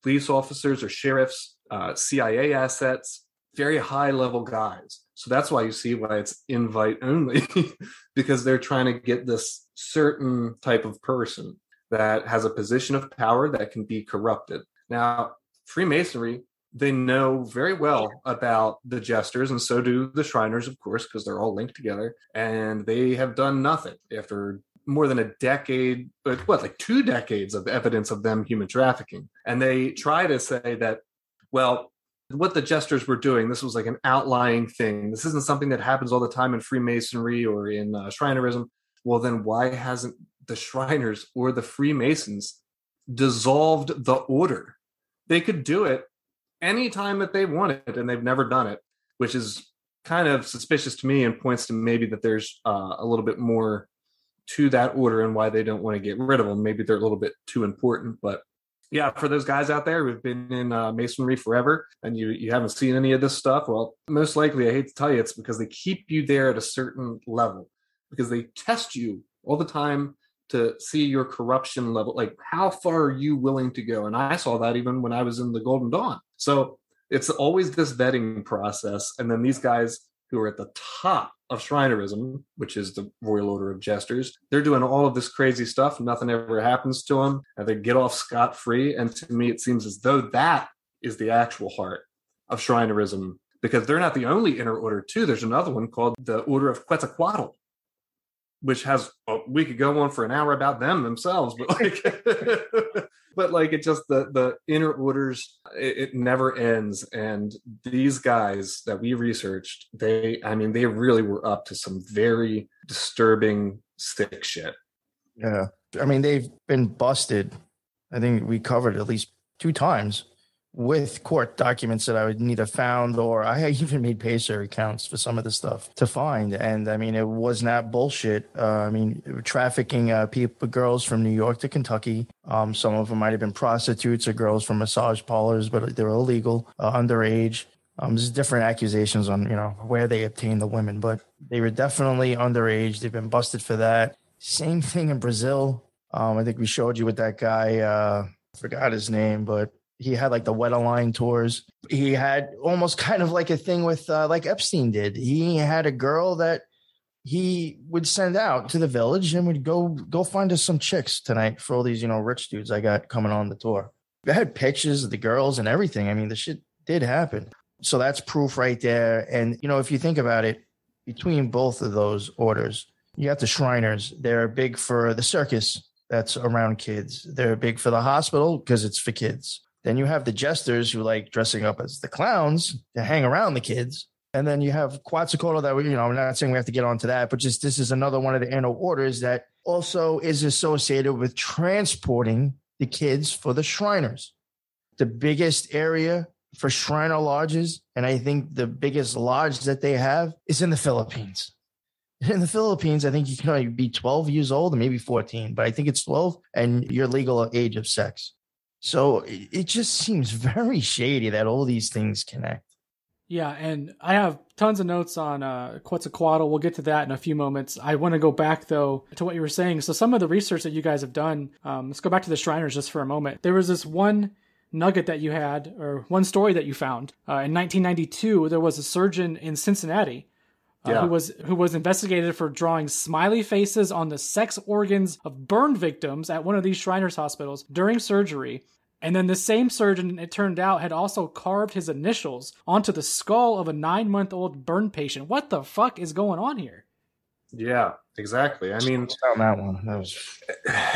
police officers, or sheriffs, uh, CIA assets, very high level guys. So that's why you see why it's invite only, because they're trying to get this certain type of person that has a position of power that can be corrupted. Now, Freemasonry, they know very well about the jesters, and so do the Shriners, of course, because they're all linked together. And they have done nothing after more than a decade, but what, like two decades of evidence of them human trafficking. And they try to say that, well, what the jesters were doing this was like an outlying thing this isn't something that happens all the time in freemasonry or in uh, shrinerism well then why hasn't the shriners or the freemasons dissolved the order. They could do it anytime that they wanted and they've never done it which is kind of suspicious to me and points to maybe that there's uh, a little bit more to that order and why they don't want to get rid of them maybe they're a little bit too important but yeah, for those guys out there who've been in uh, masonry forever and you you haven't seen any of this stuff, well, most likely, I hate to tell you, it's because they keep you there at a certain level because they test you all the time to see your corruption level. Like, how far are you willing to go? And I saw that even when I was in the Golden Dawn. So it's always this vetting process, and then these guys who are at the top of Shrinerism, which is the Royal Order of Jesters. They're doing all of this crazy stuff. Nothing ever happens to them. And they get off scot free. And to me, it seems as though that is the actual heart of Shrinerism because they're not the only inner order, too. There's another one called the Order of Quetzalcoatl, which has oh, we could go on for an hour about them themselves, but like, but like it just the the inner orders it, it, never ends. And these guys that we researched, they I mean they really were up to some very disturbing sick shit. Yeah, I mean they've been busted. I think we covered at least two times with court documents that I would need have found, or I even made pacer accounts for some of the stuff to find. And I mean, it was not bullshit. Uh, I mean, trafficking uh, people, girls from New York to Kentucky. Um, some of them might have been prostitutes or girls from massage parlors, but they were illegal, uh, underage. Um, there's different accusations on you know where they obtained the women, but they were definitely underage. They've been busted for that. Same thing in Brazil. Um, I think we showed you with that guy. Uh, forgot his name, but he had like the wet line tours. He had almost kind of like a thing with uh, like Epstein did. He had a girl that he would send out to the village and would go go find us some chicks tonight for all these you know rich dudes I got coming on the tour. I had pictures of the girls and everything. I mean, the shit did happen. So that's proof right there. And you know, if you think about it, between both of those orders, you got the Shriners. They're big for the circus that's around kids. They're big for the hospital because it's for kids. Then you have the jesters who like dressing up as the clowns to hang around the kids. And then you have Quetzalcoatl that we, you know, I'm not saying we have to get onto that, but just this is another one of the inner orders that also is associated with transporting the kids for the Shriners. The biggest area for Shriner lodges, and I think the biggest lodge that they have is in the Philippines. In the Philippines, I think you can only be 12 years old and maybe 14, but I think it's 12 and your legal age of sex. So it just seems very shady that all these things connect. Yeah, and I have tons of notes on uh, Quetzalcoatl. We'll get to that in a few moments. I want to go back though to what you were saying. So some of the research that you guys have done. Um, let's go back to the Shriners just for a moment. There was this one nugget that you had, or one story that you found uh, in 1992. There was a surgeon in Cincinnati uh, who was who was investigated for drawing smiley faces on the sex organs of burn victims at one of these Shriners hospitals during surgery. And then the same surgeon, it turned out, had also carved his initials onto the skull of a nine month old burn patient. What the fuck is going on here? Yeah, exactly. I mean, on that one. That was...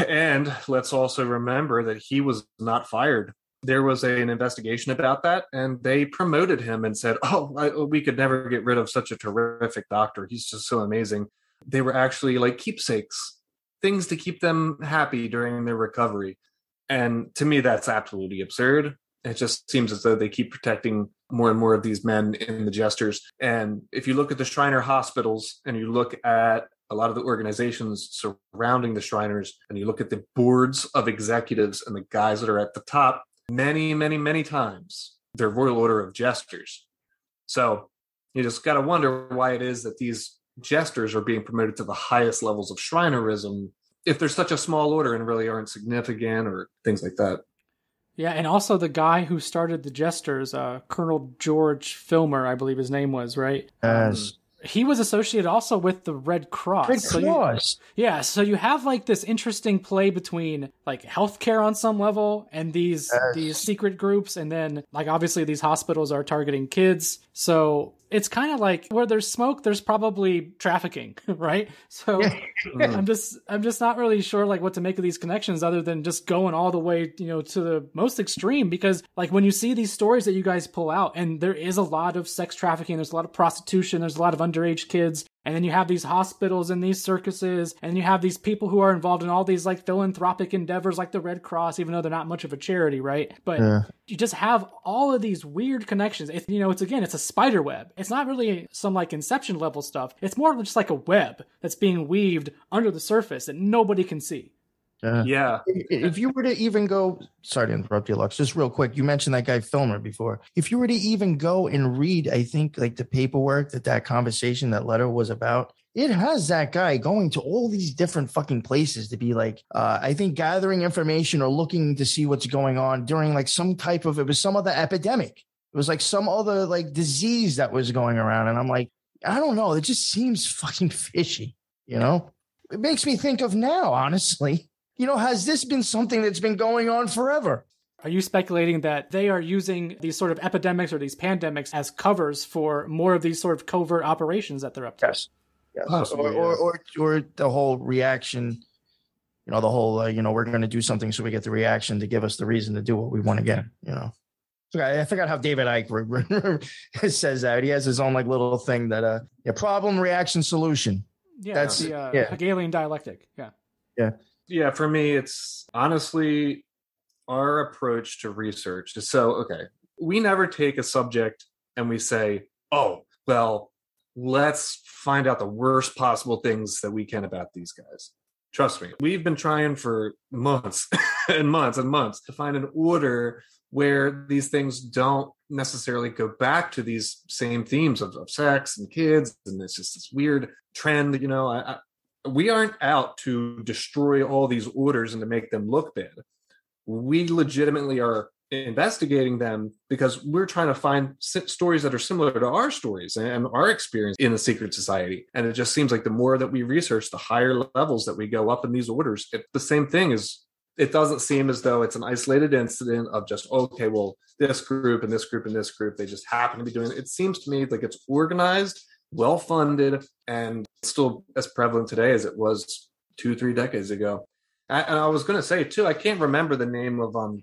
And let's also remember that he was not fired there was a, an investigation about that and they promoted him and said oh I, we could never get rid of such a terrific doctor. He's just so amazing. They were actually like keepsakes things to keep them happy during their recovery. And to me that's absolutely absurd. It just seems as though they keep protecting more and more of these men in the jesters. And if you look at the shriner hospitals and you look at a lot of the organizations surrounding the Shriners, and you look at the boards of executives and the guys that are at the top, many, many, many times they're Royal Order of Jesters. So you just got to wonder why it is that these jesters are being promoted to the highest levels of Shrinerism if they're such a small order and really aren't significant or things like that. Yeah, and also the guy who started the Jesters, uh, Colonel George Filmer, I believe his name was, right? Yes. He was associated also with the Red Cross. Red So you- Cross. yeah, so you have like this interesting play between like healthcare on some level and these Yes. these secret groups, and then like obviously these hospitals are targeting kids. So it's kind of like where there's smoke, there's probably trafficking, right? So Mm. I'm just I'm just not really sure like what to make of these connections other than just going all the way, you know, to the most extreme because like when you see these stories that you guys pull out and there is a lot of sex trafficking, there's a lot of prostitution, there's a lot of underage kids, and then you have these hospitals and these circuses, and you have these people who are involved in all these like philanthropic endeavors like the Red Cross, even though they're not much of a charity, right? But Yeah. you just have all of these weird connections. It's you know, it's again, it's a spider web. It's not really some like inception level stuff. It's more just like a web that's being weaved under the surface that nobody can see. Yeah. Yeah. If if you were to even go, sorry to interrupt you, Lux, just real quick. You mentioned that guy Filmer before. If you were to even go and read, I think like the paperwork that that conversation, that letter was about, it has that guy going to all these different fucking places to be like, uh, I think gathering information or looking to see what's going on during like some type of, it was some other epidemic. It was like some other like disease that was going around. And I'm like, I don't know. It just seems fucking fishy, you know? It makes me think of now, honestly you know, has this been something that's been going on forever? Are you speculating that they are using these sort of epidemics or these pandemics as covers for more of these sort of covert operations that they're up to? Yes. Yes. Possibly, or, or, yeah. or, or the whole reaction, you know, the whole, uh, you know, we're going to do something so we get the reaction to give us the reason to do what we want to get, you know. I I forgot how David Icke says that. He has his own like little thing that, uh, yeah, problem, reaction, solution. Yeah, That's- that's the uh, yeah. Hegelian dialectic. Yeah. yeah for me it's honestly our approach to research so okay we never take a subject and we say oh well let's find out the worst possible things that we can about these guys. Trust me we've been trying for months and months and months to find an order where these things don't necessarily go back to these same themes of, of sex and kids and it's just this weird trend you know I we aren't out to destroy all these orders and to make them look bad. We legitimately are investigating them because we're trying to find stories that are similar to our stories and our experience in the secret society. And it just seems like the more that we research, the higher levels that we go up in these orders. It, the same thing is, it doesn't seem as though it's an isolated incident of just, okay, well, this group and this group and this group, they just happen to be doing it. It seems to me like it's organized well funded and still as prevalent today as it was two three decades ago and i was going to say too i can't remember the name of um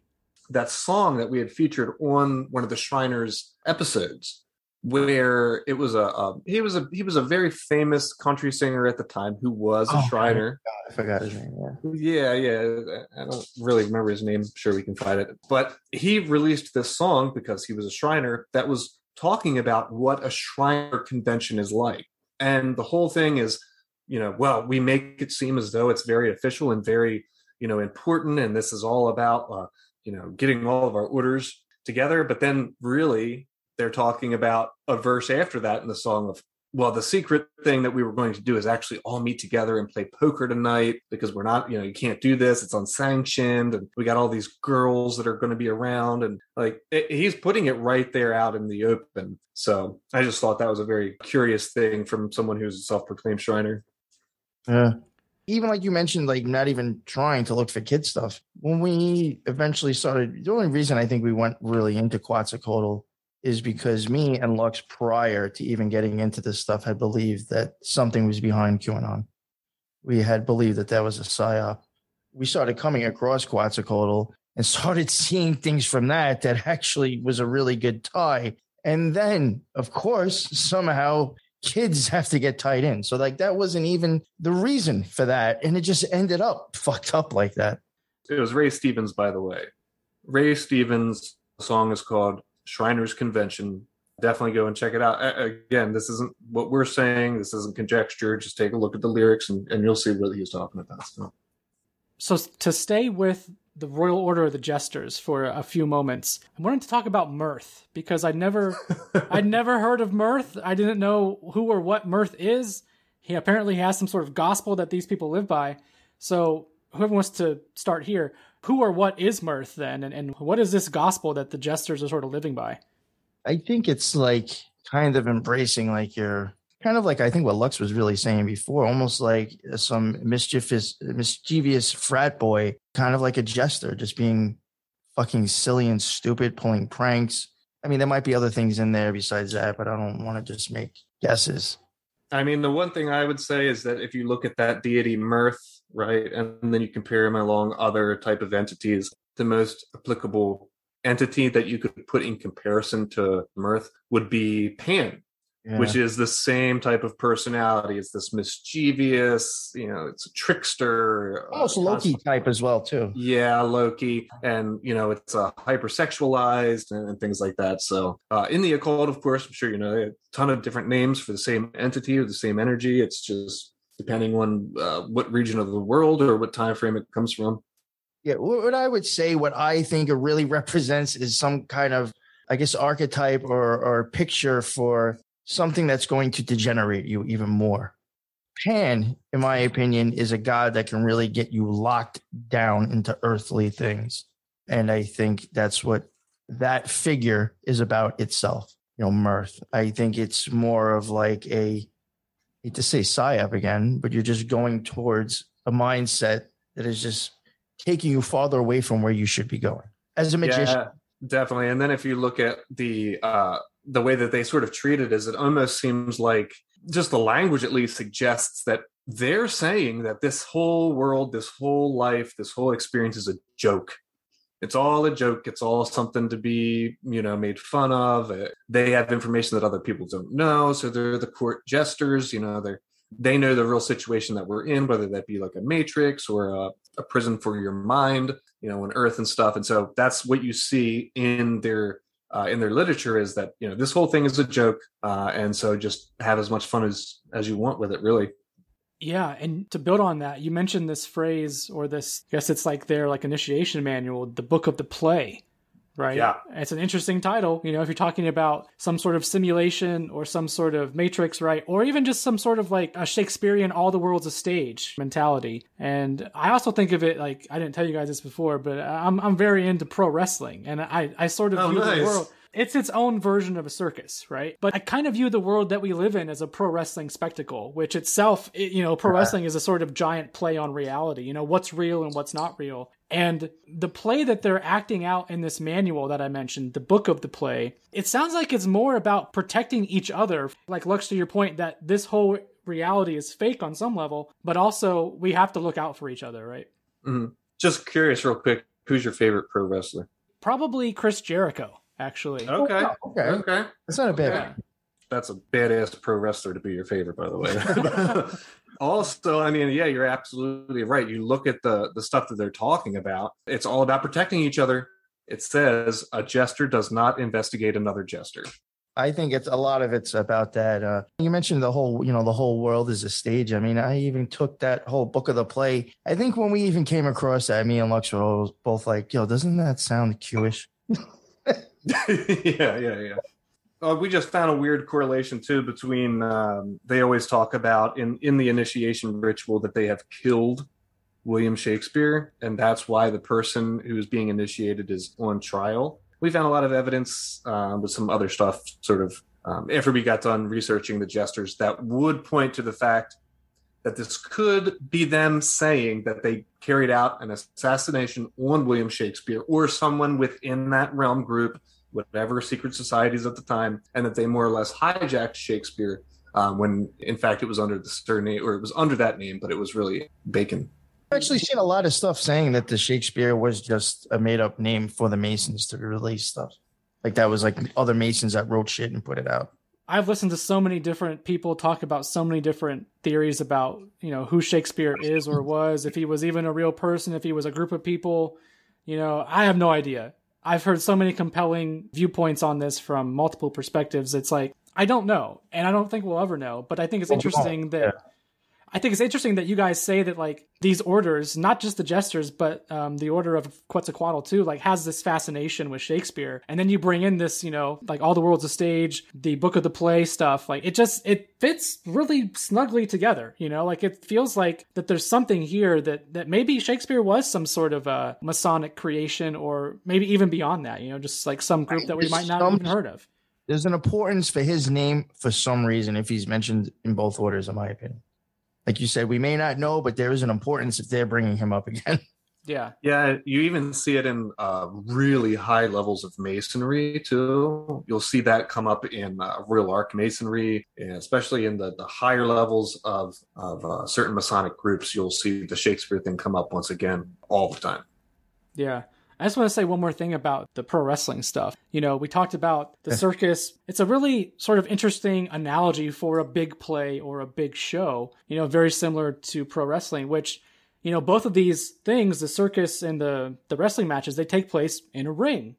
that song that we had featured on one of the shriners episodes where it was a, a he was a he was a very famous country singer at the time who was a Oh, shriner I forgot his name. Yeah. yeah, yeah. I don't really remember his name. I'm sure we can find it. But he released this song because he was a Shriner that was talking about what a Shriner convention is like. And the whole thing is, you know, well, we make it seem as though it's very official and very, you know, important. And this is all about, uh, you know, getting all of our orders together. But then really, they're talking about a verse after that in the song of well, the secret thing that we were going to do is actually all meet together and play poker tonight because we're not, you know, you can't do this. It's unsanctioned. And we got all these girls that are going to be around. And like, it, he's putting it right there out in the open. So I just thought that was a very curious thing from someone who's a self proclaimed Shriner. Yeah. Even like you mentioned, like not even trying to look for kid stuff. When we eventually started, the only reason I think we went really into Quetzalcoatl is because me and Lux, prior to even getting into this stuff, had believed that something was behind QAnon. We had believed that that was a psyop. We started coming across Quetzalcoatl and started seeing things from that that actually was a really good tie. And then, of course, somehow kids have to get tied in. So like that wasn't even the reason for that. And it just ended up fucked up like that. It was Ray Stevens, by the way. Ray Stevens' song is called Shriners Convention. definitely go and check it out. Again, this isn't what we're saying. This isn't conjecture. Just take a look at the lyrics and, and you'll see what he's talking about. So. so to stay with the Royal Order of the Jesters for a few moments, I wanted to talk about mirth because I never, I'd never heard of mirth. I didn't know who or what mirth is. He apparently has some sort of gospel that these people live by. So whoever wants to start here, who or what is mirth then, and, and what is this gospel that the jesters are sort of living by? I think it's like kind of embracing like your kind of like I think what Lux was really saying before, almost like some mischievous mischievous frat boy, kind of like a jester, just being fucking silly and stupid, pulling pranks. I mean, there might be other things in there besides that, but I don't want to just make guesses. I mean, the one thing I would say is that if you look at that deity Mirth, right, and then you compare them along other type of entities, the most applicable entity that you could put in comparison to Mirth would be Pan, yeah. which is the same type of personality. It's this mischievous, you know, it's a trickster. Almost uh, Loki type as well, too. Yeah, Loki. And, you know, it's uh, hypersexualized and, and things like that. So uh, in the occult, of course, I'm sure you know, a ton of different names for the same entity or the same energy. It's just depending on uh, what region of the world or what time frame it comes from. Yeah, what I would say, what I think it really represents is some kind of, I guess, archetype or or picture for something that's going to degenerate you even more. Pan, in my opinion, is a god that can really get you locked down into earthly things. And I think that's what that figure is about itself. You know, mirth. I think it's more of like a, hate to say psyop again, but you're just going towards a mindset that is just taking you farther away from where you should be going as a magician. Yeah, definitely. And then if you look at the uh, the way that they sort of treat it is it almost seems like just the language at least suggests that they're saying that this whole world, this whole life, this whole experience is a joke. It's all a joke. It's all something to be, you know, made fun of. Uh, they have information that other people don't know, so they're the court jesters. You know, they're they know the real situation that we're in, whether that be like a matrix or a, a prison for your mind, you know, on Earth and stuff. And so that's what you see in their uh, in their literature is that you know this whole thing is a joke, uh, and so just have as much fun as as you want with it, really. Yeah, and to build on that, you mentioned this phrase or this. I guess it's like their like initiation manual, the book of the play, right? Yeah, it's an interesting title. You know, if you're talking about some sort of simulation or some sort of matrix, right, or even just some sort of like a Shakespearean all the world's a stage mentality. And I also think of it like I didn't tell you guys this before, but I'm I'm very into pro wrestling, and I I sort of oh, view nice. the world it's its own version of a circus, right? But I kind of view the world that we live in as a pro wrestling spectacle, which itself, you know, pro wrestling is a sort of giant play on reality, you know, what's real and what's not real. And the play that they're acting out in this manual that I mentioned, the book of the play, it sounds like it's more about protecting each other. Like Lux to your point that this whole reality is fake on some level, but also we have to look out for each other, right? Mm-hmm. Just curious, real quick, who's your favorite pro wrestler? Probably Chris Jericho actually. Okay. Oh, okay. Okay. That's not a bad okay. That's a badass pro wrestler to be your favorite, by the way. also, I mean, yeah, you're absolutely right. You look at the the stuff that they're talking about. It's all about protecting each other. It says a jester does not investigate another jester. I think it's a lot of it's about that. Uh, you mentioned the whole, you know, the whole world is a stage. I mean, I even took that whole book of the play. I think when we even came across that, me and Lux were both like, "Yo, doesn't that sound Jewish?" yeah, yeah, yeah. Uh, we just found a weird correlation too between um, they always talk about in in the initiation ritual that they have killed William Shakespeare, and that's why the person who is being initiated is on trial. We found a lot of evidence uh, with some other stuff, sort of um, after we got done researching the jesters, that would point to the fact that this could be them saying that they carried out an assassination on William Shakespeare or someone within that realm group, whatever secret societies at the time, and that they more or less hijacked Shakespeare um, when in fact it was under the surname or it was under that name, but it was really Bacon. I've actually seen a lot of stuff saying that the Shakespeare was just a made up name for the Masons to release stuff. Like that was like other Masons that wrote shit and put it out. I've listened to so many different people talk about so many different theories about, you know, who Shakespeare is or was, if he was even a real person, if he was a group of people. You know, I have no idea. I've heard so many compelling viewpoints on this from multiple perspectives. It's like I don't know, and I don't think we'll ever know. But I think it's interesting that. I think it's interesting that you guys say that like these orders, not just the jesters, but um, the order of Quetzalcoatl too, like has this fascination with Shakespeare, and then you bring in this, you know, like all the world's a stage, the book of the play stuff. Like it just it fits really snugly together, you know. Like it feels like that there's something here that that maybe Shakespeare was some sort of a Masonic creation, or maybe even beyond that, you know, just like some group that we There's might not some- even heard of. There's an importance for his name for some reason if he's mentioned in both orders, in my opinion. Like you said, we may not know, but there is an importance if they're bringing him up again. Yeah, Yeah, you even see it in uh, really high levels of masonry too. You'll see that come up in uh, Royal Arch masonry, and especially in the, the higher levels of of uh, certain Masonic groups. You'll see the Shakespeare thing come up once again all the time. Yeah. I just want to say one more thing about the pro wrestling stuff. You know, we talked about the circus. It's a really sort of interesting analogy for a big play or a big show, you know, very similar to pro wrestling, which, you know, both of these things, the circus and the, the wrestling matches, they take place in a ring.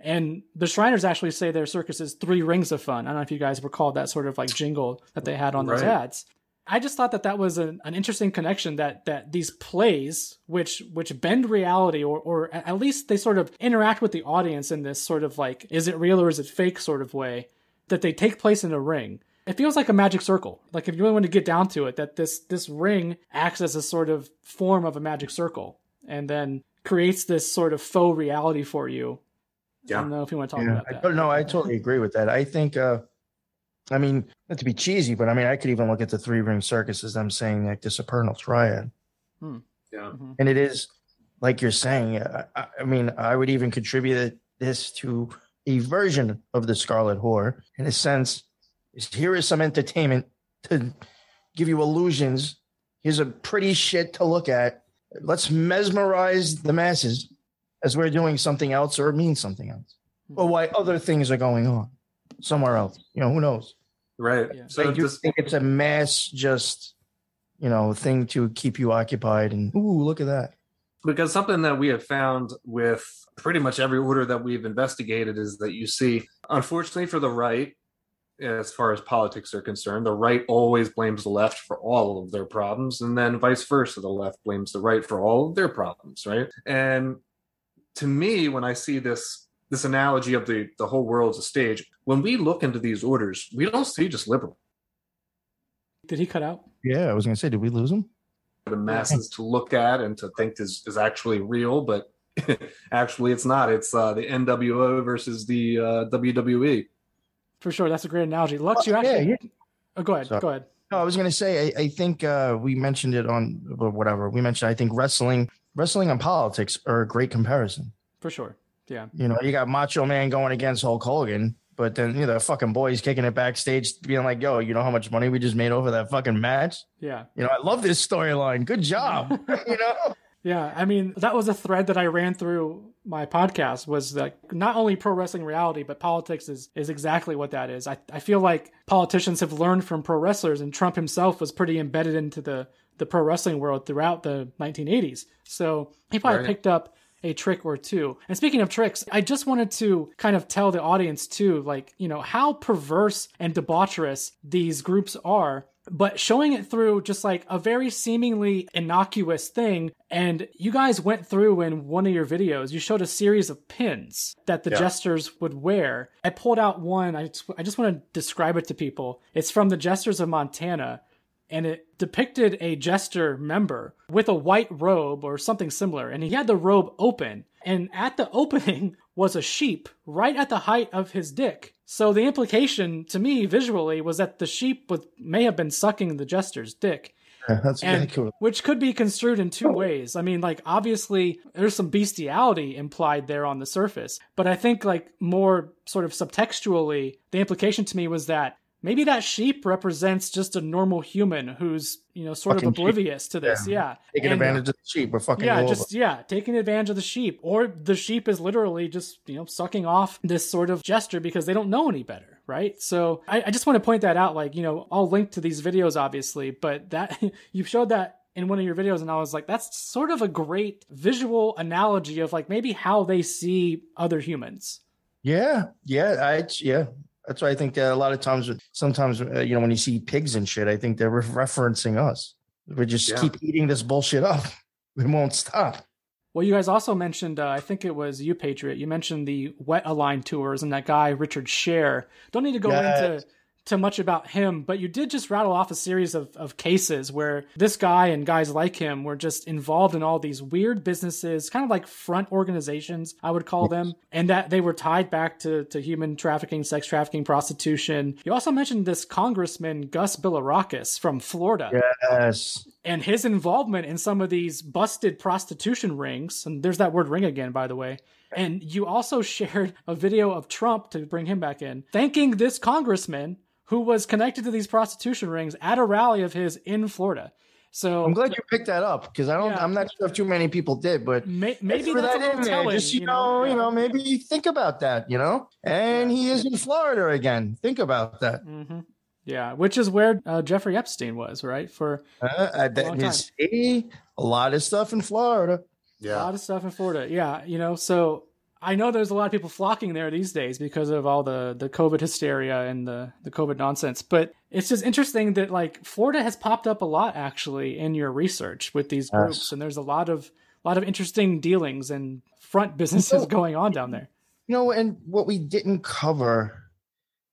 And the Shriners actually say their circus is three rings of fun. I don't know if you guys recall that sort of like jingle that they had on those Right. ads. I just thought that that was an, an interesting connection that that these plays, which which bend reality, or or at least they sort of interact with the audience in this sort of like is it real or is it fake sort of way, that they take place in a ring. It feels like a magic circle. Like if you really want to get down to it, that this this ring acts as a sort of form of a magic circle, and then creates this sort of faux reality for you. I Yeah. don't know if you want to talk Yeah, about I that. don't know. I totally agree with that. I think, uh, I mean, not to be cheesy, but I mean, I could even look at the three ring circus as them saying like the supernal triad. Yeah. Mhm. And it is like you're saying, I, I- I mean, I would even contribute this to a version of the Scarlet Whore in a sense. Is here is some entertainment to give you illusions. Here's a pretty shit to look at. Let's mesmerize the masses as we're doing something else or it means something else. Or why other things are going on somewhere else. You know, who knows? Right. Yeah. So I do just think it's a mass just, you know, thing to keep you occupied and ooh, look at that. because something that we have found with pretty much every order that we've investigated is that you see, unfortunately for the right, as far as politics are concerned, the right always blames the left for all of their problems, and then vice versa, the left blames the right for all of their problems, right? And to me, when I see this this analogy of the the whole world's a stage, when we look into these orders, we don't see just liberal. Did he cut out? Yeah, I was gonna say, did we lose him? the masses to look at and to think is, is actually real, but actually it's not. It's uh, the NWO versus the uh, WWE. For sure, that's a great analogy. Lux, you Oh, yeah, actually. yeah. Oh, go ahead. Sorry. Go ahead. No, I was gonna say, I, I think uh, we mentioned it on whatever. We mentioned, I think wrestling, wrestling and politics are a great comparison. For sure. Yeah. You know, you got Macho Man going against Hulk Hogan, but then you know the fucking boys kicking it backstage, being like, "Yo, you know how much money we just made over that fucking match? Yeah. You know, I love this storyline. Good job." you know, Yeah. I mean, that was a thread that I ran through my podcast was that not only pro wrestling reality, but politics is, is exactly what that is. I, I feel like politicians have learned from pro wrestlers, and Trump himself was pretty embedded into the, the pro wrestling world throughout the 1980s. So he probably Right. picked up a trick or two. And speaking of tricks, I just wanted to kind of tell the audience too, like, you know, how perverse and debaucherous these groups are, but showing it through just like a very seemingly innocuous thing. And you guys went through in one of your videos, you showed a series of pins that the Yeah. jesters would wear. I pulled out one, I just, I just want to describe it to people. It's from the Jesters of Montana and it depicted a jester member with a white robe or something similar and he had the robe open and at the opening was a sheep right at the height of his dick. So the implication to me visually was that the sheep would, may have been sucking the jester's dick. That's and which could be construed in two oh. ways. I mean, like obviously there's some bestiality implied there on the surface, but I think like more sort of subtextually, the implication to me was that maybe that sheep represents just a normal human who's you know sort Fucking of sheep. oblivious to this. Yeah, taking And- advantage of the sheep. We're fucking yeah, just yeah, taking advantage of the sheep, or the sheep is literally just you know sucking off this sort of jester because they don't know any better, right? So I, I just want to point that out. Like you know, I'll link to these videos obviously, but that you showed that in one of your videos and I was like, that's sort of a great visual analogy of like maybe how they see other humans. Yeah, yeah, I yeah. That's why I think uh, a lot of times, sometimes uh, you know, when you see pigs and shit, I think they're referencing us. We just Yeah. keep eating this bullshit up. We won't stop. Well, you guys also mentioned, uh, I think it was you, Patriot. You mentioned the Wet-A-Line tours and that guy Richard Schair. Don't need to go Yes. into too much about him, but you did just rattle off a series of, of cases where this guy and guys like him were just involved in all these weird businesses, kind of like front organizations, I would call them, and that they were tied back to, to human trafficking, sex trafficking, prostitution. You also mentioned this congressman, Gus Bilirakis from Florida Yes. and his involvement in some of these busted prostitution rings and there's that word ring again by the way and you also shared a video of Trump to bring him back in thanking this congressman who was connected to these prostitution rings at a rally of his in Florida so I'm glad you picked that up because I don't. Yeah. I'm not sure if too many people did, but may, maybe threw that's a that little in there. telling, Just you know, you know, maybe think about that. You know, and he is in Florida again. Think about that. hmm yeah which is where uh, Jeffrey Epstein was right for Uh, uh, Long time. see, a lot of stuff in Florida. Yeah, a lot of stuff in Florida. Yeah, you know, so I know there's a lot of people flocking there these days because of all the the COVID hysteria and the the COVID nonsense. But it's just interesting that like Florida has popped up a lot actually in your research with these Yes. groups, and there's a lot of a lot of interesting dealings and front businesses So- going on down there. You know, and what we didn't cover,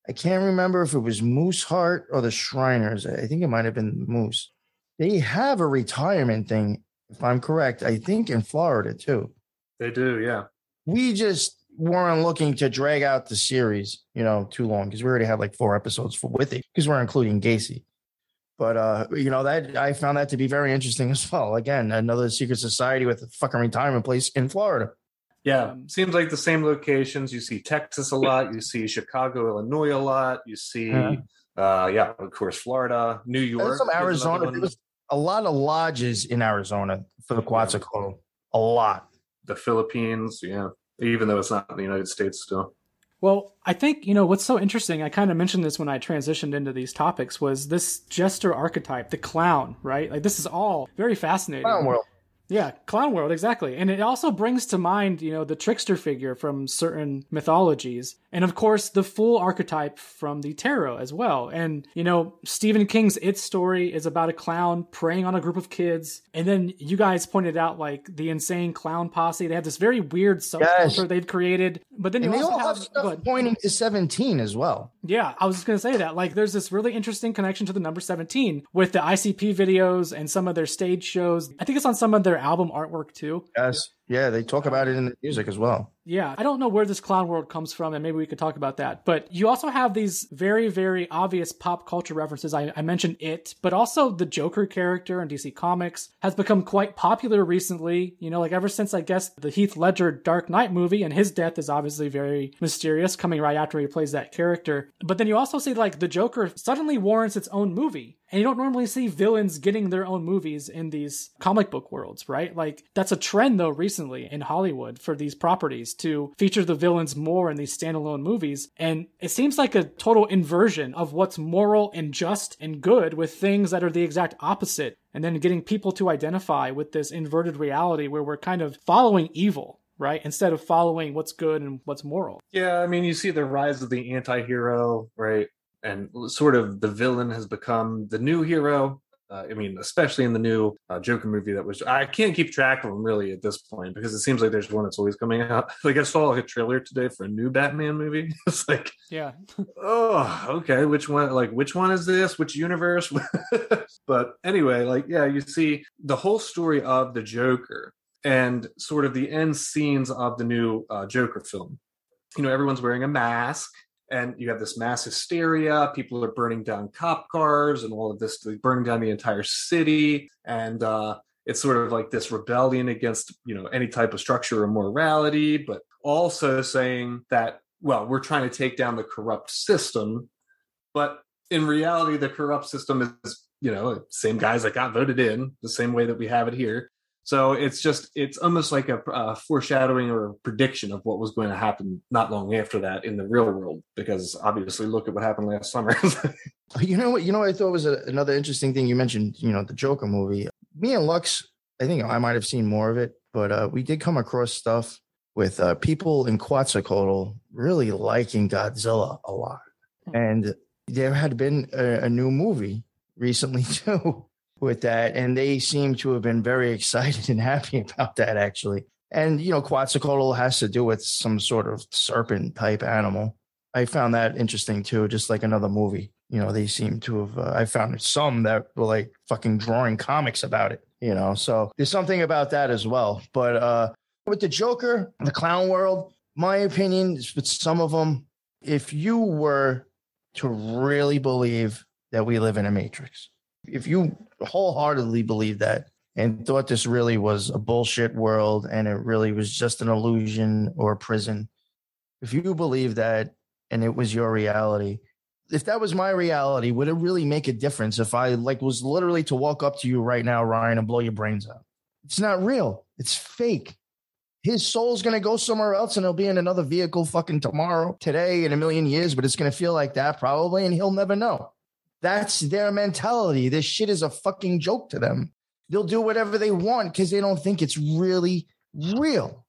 I can't remember if it was Mooseheart or the Shriners. I think it might have been Moose. They have a retirement thing, if I'm correct. I think in Florida too. They do, yeah. We just weren't looking to drag out the series, you know, too long because we already had like four episodes for with it because we're including Gacy. But uh, you know, that I found that to be very interesting as well. Again, another secret society with a fucking retirement place in Florida. Yeah, Um, seems like the same locations. You see Texas a lot. You see Chicago, Illinois a lot. You see, Yeah. uh, yeah, of course, Florida, New York. There's some Arizona. There was a lot of lodges in Arizona for the Quetzalcoatl. A lot. The Philippines, yeah. Even though it's not in the United States still. Well, I think, you know, what's so interesting, I kind of mentioned this when I transitioned into these topics, was this jester archetype, the clown, right? Like, this is all very fascinating. Clown world. Yeah, clown world, exactly. And it also brings to mind, you know, the trickster figure from certain mythologies. And of course, the fool archetype from the tarot as well. And, you know, Stephen King's It story is about a clown preying on a group of kids. And then you guys pointed out, like, the insane clown posse. They have this very weird subculture Yes. they've created. But then And you they also all have have, stuff pointing to 17 as well. Yeah, I was just going to say that. Like, there's this really interesting connection to the number 17 with the ICP videos and some of their stage shows. I think it's on some of their album artwork too. Yes. Yeah, they talk about it in the music as well. Yeah, I don't know where this clown world comes from, and maybe we could talk about that. But you also have these very, very obvious pop culture references. I, I mentioned it, but also the Joker character in DC Comics has become quite popular recently. You know, like ever since I guess the Heath Ledger Dark Knight movie, and his death is obviously very mysterious, coming right after he plays that character. But then you also see like the Joker suddenly warrants its own movie. And you don't normally see villains getting their own movies in these comic book worlds, right? Like that's a trend though recently in Hollywood for these properties to feature the villains more in these standalone movies. And it seems like a total inversion of what's moral and just and good with things that are the exact opposite. And then getting people to identify with this inverted reality where we're kind of following evil, right? Instead of following what's good and what's moral. Yeah, I mean, you see the rise of the anti-hero, right? And sort of the villain has become the new hero. Uh, I mean, especially in the new uh, Joker movie that was, I can't keep track of them really at this point because it seems like there's one that's always coming out. Like I saw like a trailer today for a new Batman movie. it's like, Yeah. oh, okay, which one? Like, which one is this? Which universe? but anyway, like, yeah, you see the whole story of the Joker and sort of the end scenes of the new uh, Joker film. You know, everyone's wearing a mask, and you have this mass hysteria. People are burning down cop cars, and all of this, burning down the entire city, and uh, it's sort of like this rebellion against you know any type of structure or morality, but also saying that well, we're trying to take down the corrupt system, but in reality, the corrupt system is you know same guys that got voted in the same way that we have it here. So it's just it's almost like a, a foreshadowing or a prediction of what was going to happen not long after that in the real world, because obviously look at what happened last summer. You know what? You know what I thought was a, another interesting thing you mentioned. You know, the Joker movie. me and Lux, I think I might have seen more of it, but uh, we did come across stuff with uh, people in Quetzalcoatl really liking Godzilla a lot. And there had been a, a new movie recently too with that, and they seem to have been very excited and happy about that actually. And you know, Quetzalcoatl has to do with some sort of serpent type animal. I found that interesting too, just like another movie. You know, they seem to have. Uh, I found some that were like fucking drawing comics about it. You know, so there's something about that as well. But uh with the Joker, the clown world, my opinion is with some of them, if you were to really believe that we live in a matrix, if you wholeheartedly believe that and thought this really was a bullshit world and it really was just an illusion or a prison, if you believe that and it was your reality, if that was my reality, would it really make a difference if I like was literally to walk up to you right now, Ryan, and blow your brains out? It's not real. It's fake. His soul's gonna go somewhere else and he'll be in another vehicle fucking tomorrow, today, in a million years, but it's gonna feel like that probably, and he'll never know. That's their mentality. This shit is a fucking joke to them. They'll do whatever they want because they don't think it's really real.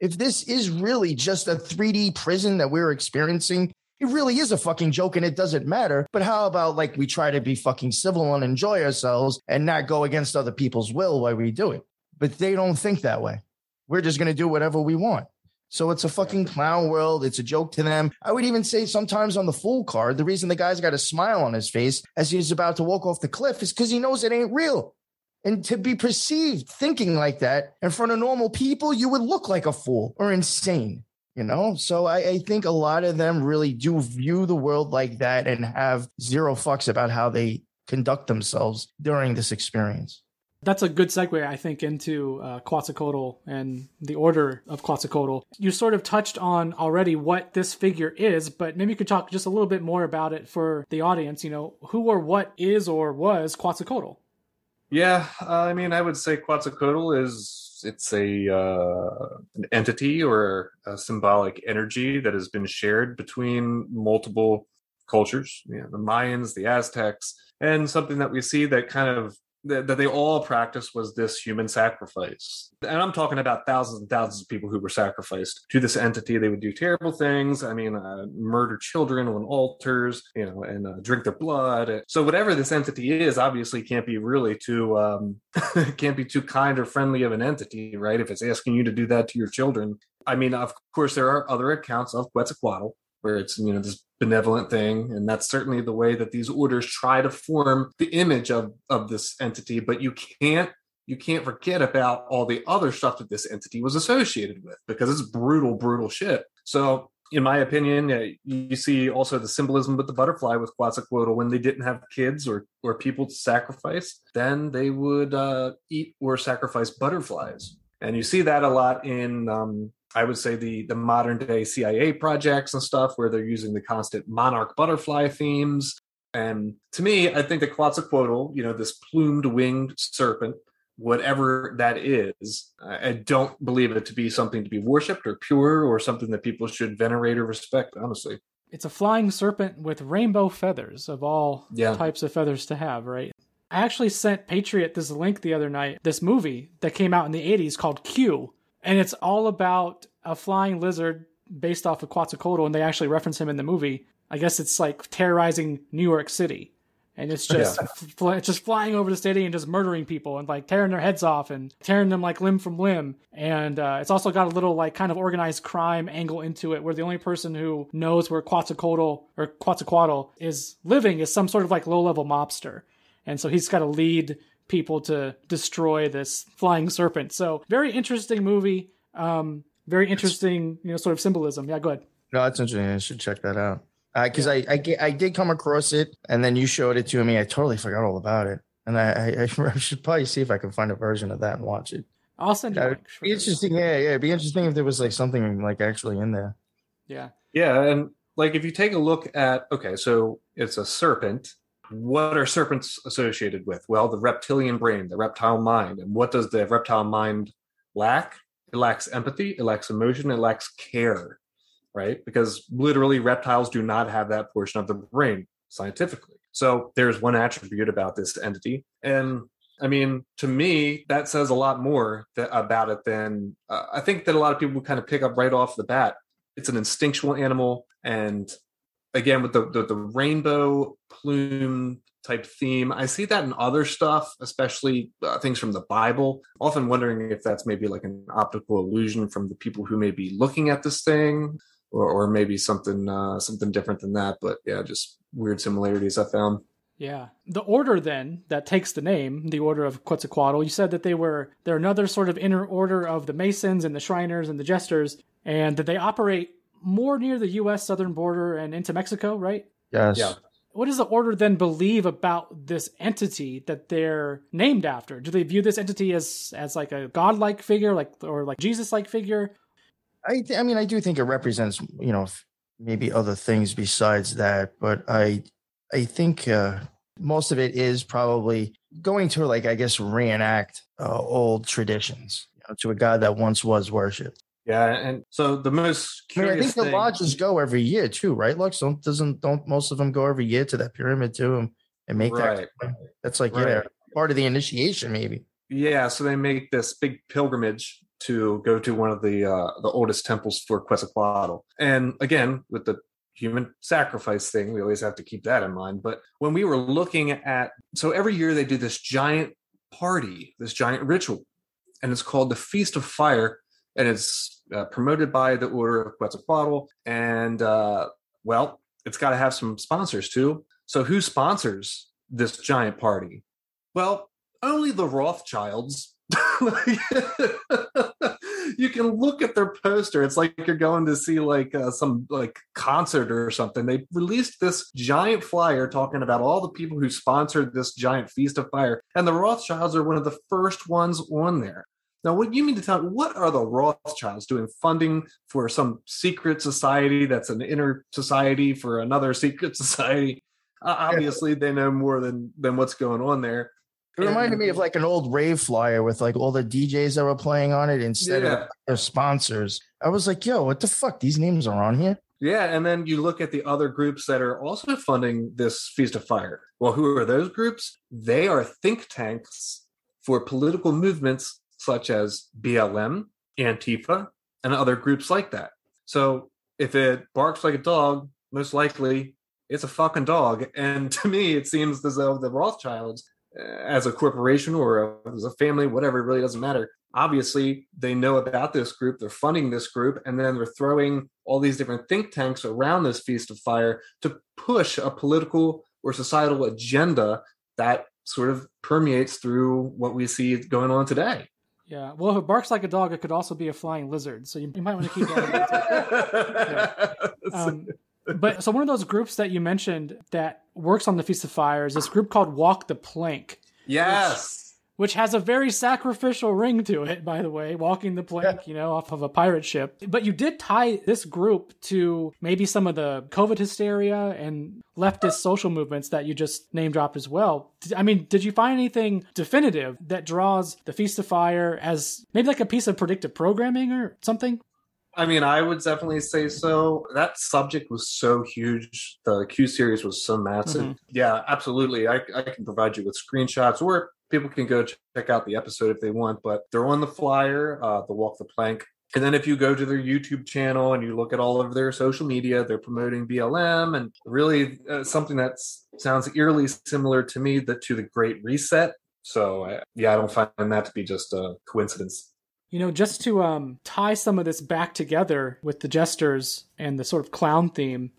If this is really just a 3D prison that we're experiencing, it really is a fucking joke and it doesn't matter. But how about like we try to be fucking civil and enjoy ourselves and not go against other people's will while we do it? But they don't think that way. We're just going to do whatever we want. So it's a fucking clown world. It's a joke to them. I would even say sometimes on the fool card, the reason the guy's got a smile on his face as he's about to walk off the cliff is because he knows it ain't real. And to be perceived thinking like that in front of normal people, you would look like a fool or insane, you know? So I, I think a lot of them really do view the world like that and have zero fucks about how they conduct themselves during this experience. That's a good segue, I think, into uh, Quetzalcoatl and the order of Quetzalcoatl. You sort of touched on already what this figure is, but maybe you could talk just a little bit more about it for the audience. You know, who or what is or was Quetzalcoatl? Yeah, uh, I mean, I would say Quetzalcoatl is it's a uh, an entity or a symbolic energy that has been shared between multiple cultures, you know, the Mayans, the Aztecs, and something that we see that kind of that, that they all practiced was this human sacrifice. And I'm talking about thousands and thousands of people who were sacrificed to this entity. They would do terrible things. I mean, uh, murder children on altars, you know, and uh, drink their blood. So whatever this entity is, obviously can't be really too um, can't be too kind or friendly of an entity, right? If it's asking you to do that to your children. I mean, of course, there are other accounts of Quetzalcoatl where it's you know this benevolent thing. And that's certainly the way that these orders try to form the image of of this entity. But you can't you can't forget about all the other stuff that this entity was associated with because it's brutal brutal shit. So in my opinion you see also the symbolism with the butterfly with Quetzalcoatl. When they didn't have kids or or people to sacrifice then they would uh, eat or sacrifice butterflies. And you see that a lot in um, I would say the the modern day CIA projects and stuff where they're using the constant monarch butterfly themes. And to me, I think the Quetzalcoatl, you know, this plumed winged serpent, whatever that is, I don't believe it to be something to be worshipped or pure or something that people should venerate or respect, honestly. It's a flying serpent with rainbow feathers of all Yeah. types of feathers to have, right? I actually sent Patriot this link the other night, this movie that came out in the 80s called Q. And it's all about a flying lizard based off of Quetzalcoatl, and they actually reference him in the movie. I guess it's like terrorizing New York City. And it's just fl- it's just flying over the city and just murdering people and like tearing their heads off and tearing them like limb from limb. And uh, it's also got a little like kind of organized crime angle into it, where the only person who knows where Quetzalcoatl or Quetzalcoatl is living is some sort of like low level mobster. And so he's got to lead people to destroy this flying serpent. So very interesting movie. Um, very interesting, you know, sort of symbolism. Yeah, go ahead. No, that's interesting. I should check that out. Because I, I, I did come across it, and then you showed it to me. I totally forgot all about it, and I, I, I should probably see if I can find a version of that and watch it. I'll send you. a Yeah, link. Be interesting. Yeah, yeah. It'd be interesting if there was like something like actually in there. Yeah. Yeah, and like if you take a look at okay, so it's a serpent. What are serpents associated with? Well, the reptilian brain, the reptile mind. And what does the reptile mind lack? It lacks empathy, it lacks emotion, it lacks care, right? Because literally reptiles do not have that portion of the brain scientifically. So there's one attribute about this entity. And I mean, to me, that says a lot more th- about it than uh, I think that a lot of people kind of pick up right off the bat. It's an instinctual animal, and again with the the, the rainbow plume type theme. I see that in other stuff, especially uh, things from the Bible. Often wondering if that's maybe like an optical illusion from the people who may be looking at this thing, or, or maybe something uh, something different than that. But yeah, just weird similarities I found. Yeah. The order then that takes the name, the order of Quetzalcoatl, you said that they were they're another sort of inner order of the Masons and the Shriners and the Jesters, and that they operate more near the US southern border and into Mexico, right? Yes. Yeah. What does the order then believe about this entity that they're named after? Do they view this entity as as like a godlike figure, like or like Jesus-like figure? I th- I mean I do think it represents you know maybe other things besides that, but I I think uh, most of it is probably going to like I guess reenact uh, old traditions you know, to a god that once was worshipped. Yeah, and so the most I mean, I think the lodges go every year too, right? Lux don't doesn't don't most of them go every year to that pyramid too and, and make Right. that. That's like yeah, part of the initiation maybe. Yeah, so they make this big pilgrimage to go to one of the uh, the oldest temples for Quetzalcoatl. And again, with the human sacrifice thing, we always have to keep that in mind. But when we were looking at, so every year they do this giant party, this giant ritual, and it's called the Feast of Fire, and it's uh, promoted by the Order of Quetzalcoatl. And uh, well, it's got to have some sponsors too. So who sponsors this giant party? Well, only the Rothschilds. you can look at their poster. It's like you're going to see like uh, some like concert or something. They released this giant flyer talking about all the people who sponsored this giant feast of fire, and the Rothschilds are one of the first ones on there. Now, what you mean to tell me? What are the Rothschilds doing funding for some secret society that's an inner society for another secret society? Uh, obviously, they know more than than what's going on there. It reminded me of like an old rave flyer with like all the DJs that were playing on it instead Yeah. of their sponsors. I was like, yo, what the fuck? These names are on here. Yeah, and then you look at the other groups that are also funding this Feast of Fire. Well, who are those groups? They are think tanks for political movements such as BLM, Antifa, and other groups like that. So if it barks like a dog, most likely it's a fucking dog. And to me, it seems as though the Rothschilds, uh, as a corporation or as a family, whatever, it really doesn't matter. Obviously, they know about this group, they're funding this group, and then they're throwing all these different think tanks around this Feast of Fire to push a political or societal agenda that sort of permeates through what we see going on today. Yeah. Well, if it barks like a dog, it could also be a flying lizard. So you, you might want to keep that in mind. Um, but so one of those groups that you mentioned that works on the Feast of Fire is this group called Walk the Plank, yes. Which has a very sacrificial ring to it, by the way, walking the plank, you know, off of a pirate ship. But you did tie this group to maybe some of the COVID hysteria and leftist social movements that you just name dropped as well. I mean, did you find anything definitive that draws the Feast of Fire as maybe like a piece of predictive programming or something? I mean, I would definitely say so. That subject was so huge. The Q series was so massive. Mhm. Yeah, absolutely. I, I can provide you with screenshots or people can go check out the episode if they want, but they're on the flyer, uh, the Walk the Plank. And then if you go to their YouTube channel and you look at all of their social media, they're promoting BLM and really uh, something that sounds eerily similar to me that to the Great Reset. So yeah, I don't find that to be just a coincidence. You know, just to um, tie some of this back together with the jesters and the sort of clown theme,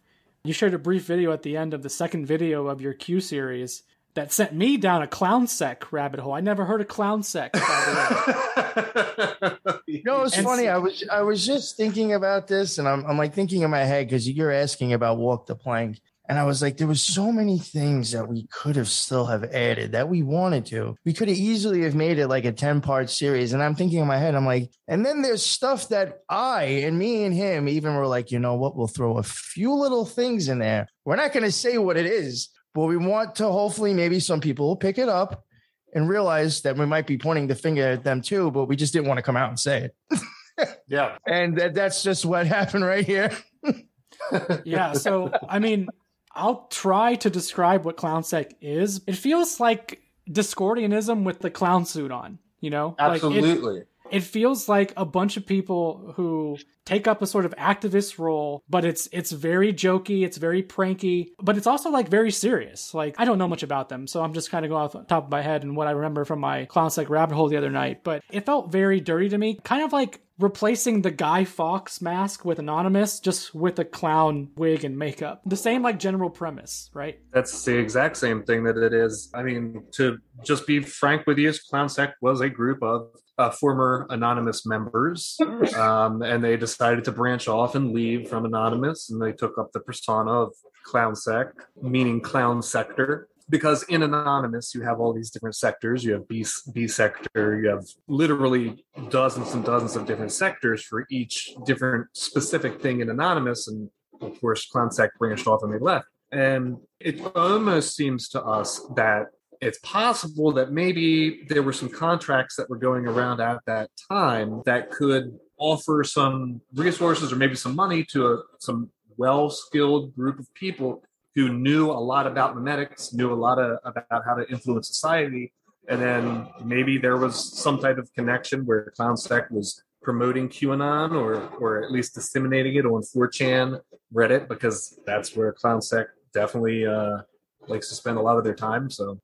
you shared a brief video at the end of the second video of your Q series that sent me down a clown sec rabbit hole. I never heard of clown sec. By the way. You know, it's And funny. so- I was I was just thinking about this, and I'm I'm like thinking in my head because you're asking about walk the plank, and I was like, there was so many things that we could have still have added that we wanted to. We could have easily have made it like a ten part series, and I'm thinking in my head, I'm like, and then there's stuff that I and me and him even were like, you know what? We'll throw a few little things in there. We're not going to say what it is, but we want to hopefully maybe some people will pick it up and realize that we might be pointing the finger at them too, but we just didn't want to come out and say it. yeah. And that, that's just what happened right here. yeah, so I mean, I'll try to describe what clown sec is. It feels like Discordianism with the clown suit on. You know, absolutely. Like it, it feels like a bunch of people who take up a sort of activist role but it's it's very jokey it's very pranky but it's also like very serious. Like i don't know much about them so i'm just kind of going off the top of my head and what i remember from my clown like rabbit hole the other night but it felt very dirty to me kind of like replacing the Guy Fawkes mask with Anonymous, just with a clown wig and makeup. The same like general premise, right? That's the exact same thing that it is. I mean, to just be frank with you, ClownSec was a group of uh, former Anonymous members, um, and they decided to branch off and leave from Anonymous, and they took up the persona of ClownSec, meaning Clown Sector because in anonymous you have all these different sectors. You have b, b sector. You have literally dozens and dozens of different sectors for each different specific thing in anonymous. And of course ClownSec branched off and they left. And it almost seems to us that it's possible that maybe there were some contracts that were going around at that time that could offer some resources or maybe some money to a, some well skilled group of people who knew a lot about memetics, knew a lot of, about how to influence society. And then maybe there was some type of connection where ClownSec was promoting QAnon or, or at least disseminating it on 4chan, Reddit, because that's where ClownSec definitely uh, likes to spend a lot of their time. So,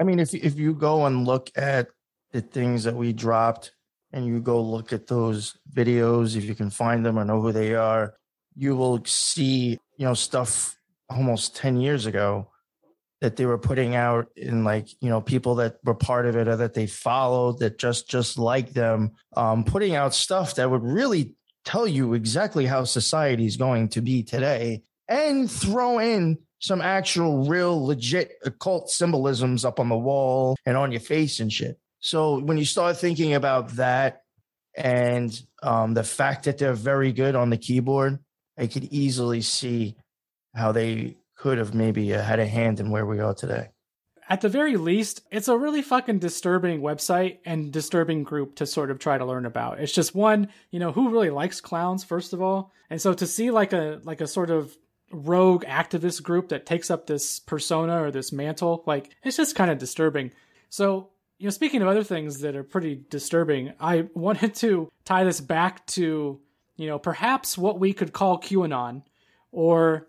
I mean, if if you go and look at the things that we dropped, and you go look at those videos, if you can find them or know who they are, you will see you know stuff almost 10 years ago that they were putting out in like you know people that were part of it or that they followed that just just like them um, putting out stuff that would really tell you exactly how society is going to be today and throw in some actual real legit occult symbolisms up on the wall and on your face and shit. So when you start thinking about that and um, the fact that they're very good on the keyboard i could easily see how they could have maybe uh, had a hand in where we are today. At the very least, it's a really fucking disturbing website and disturbing group to sort of try to learn about. It's just one, you know, who really likes clowns first of all. And so to see like a like a sort of rogue activist group that takes up this persona or this mantle, like it's just kind of disturbing. So, you know, speaking of other things that are pretty disturbing, I wanted to tie this back to, you know, perhaps what we could call QAnon or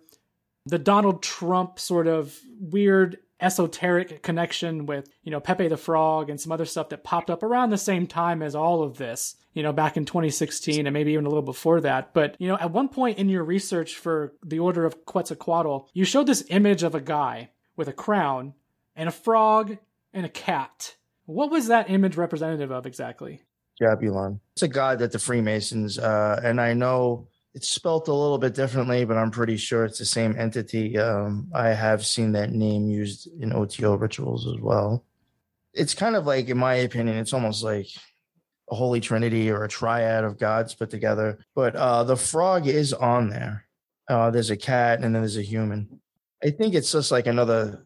the Donald Trump sort of weird esoteric connection with, you know, Pepe the Frog and some other stuff that popped up around the same time as all of this, you know, back in 2016 and maybe even a little before that. But, you know, at one point in your research for the Order of Quetzalcoatl, you showed this image of a guy with a crown and a frog and a cat. What was that image representative of exactly? Jahbulon. It's a god that the Freemasons, uh, and I know it's spelt a little bit differently, but I'm pretty sure it's the same entity. Um, I have seen that name used in OTO rituals as well. It's kind of like, in my opinion, it's almost like a holy trinity or a triad of gods put together. But uh, the frog is on there. Uh, there's a cat and then there's a human. I think it's just like another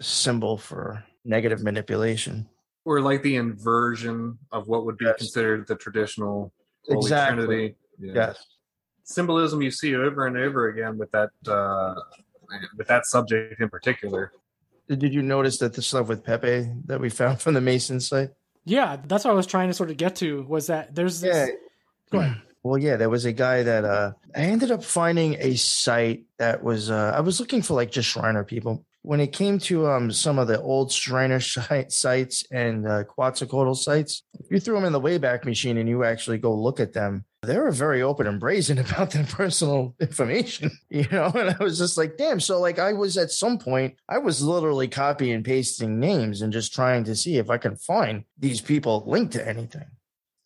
symbol for negative manipulation. Or like the inversion of what would be yes. considered the traditional Holy exactly. Trinity. Yeah. Yes symbolism you see over and over again with that uh, with that subject in particular. Did you notice that the stuff with Pepe that we found from the Mason site? Yeah, that's what I was trying to sort of get to. Was that there's this... yeah. Go ahead. Well, yeah, there was a guy that uh, I ended up finding a site that was uh, I was looking for like just Shriner people. When it came to um, some of the old Shriner sites and uh, Quetzalcoatl sites, you threw them in the Wayback Machine and you actually go look at them they were very open and brazen about their personal information, you know. And I was just like, damn. So, like, I was at some point, I was literally copy and pasting names and just trying to see if I can find these people linked to anything.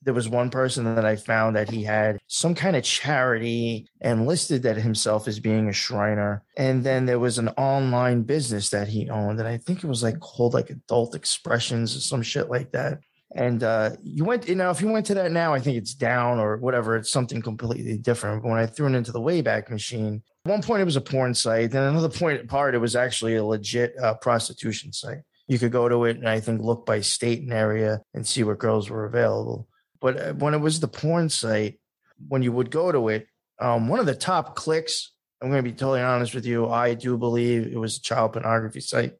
There was one person that I found that he had some kind of charity and listed that himself as being a Shriner. And then there was an online business that he owned, and I think it was like called like Adult Expressions or some shit like that. And uh, you went, you know, if you went to that now, I think it's down or whatever. It's something completely different. But when I threw it into the Wayback Machine, at one point it was a porn site. Then another point part, it was actually a legit uh, prostitution site. You could go to it and I think look by state and area and see what girls were available. But uh, when it was the porn site, when you would go to it, um, one of the top clicks, I'm going to be totally honest with you, I do believe it was a child pornography site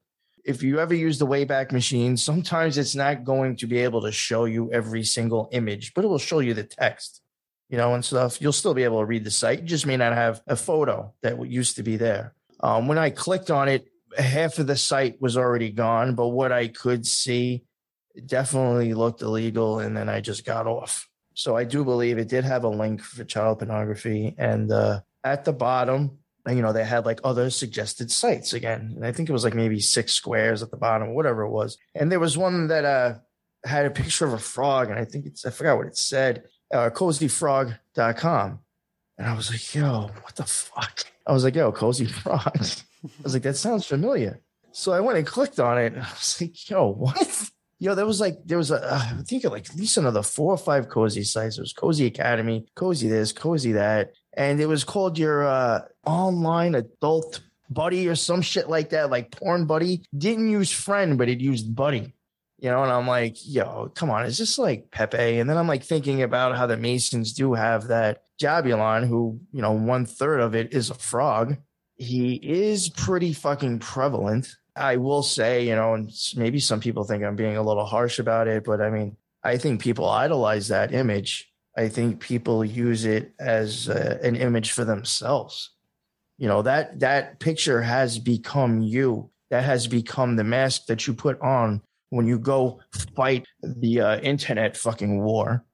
if you ever use the Wayback Machine, sometimes it's not going to be able to show you every single image, but it will show you the text, you know, and stuff. You'll still be able to read the site. You just may not have a photo that used to be there. Um, when I clicked on it, half of the site was already gone, but what I could see definitely looked illegal, and then I just got off. So I do believe it did have a link for child pornography, and uh, at the bottom, you know, they had like other suggested sites again. And I think it was like maybe six squares at the bottom, whatever it was. And there was one that uh, had a picture of a frog, and I think it's I forgot what it said, uh, cozyfrog.com. And I was like, yo, what the fuck? I was like, yo, cozy frog. I was like, that sounds familiar. So I went and clicked on it. I was like, yo, what? Yo, there was like, there was a, uh, I think like at least another four or five cozy sites. It was Cozy Academy, Cozy this, Cozy that. And it was called your uh, online adult buddy or some shit like that, like porn buddy. Didn't use friend, but it used buddy. You know, and I'm like, yo, come on, is this like Pepe? And then I'm like thinking about how the Masons do have that Jahbulon, who, you know, one third of it is a frog he is pretty fucking prevalent. I will say, you know, and maybe some people think I'm being a little harsh about it, but I mean, I think people idolize that image. I think people use it as uh, an image for themselves. You know, that that picture has become you. That has become the mask that you put on when you go fight the uh, internet fucking war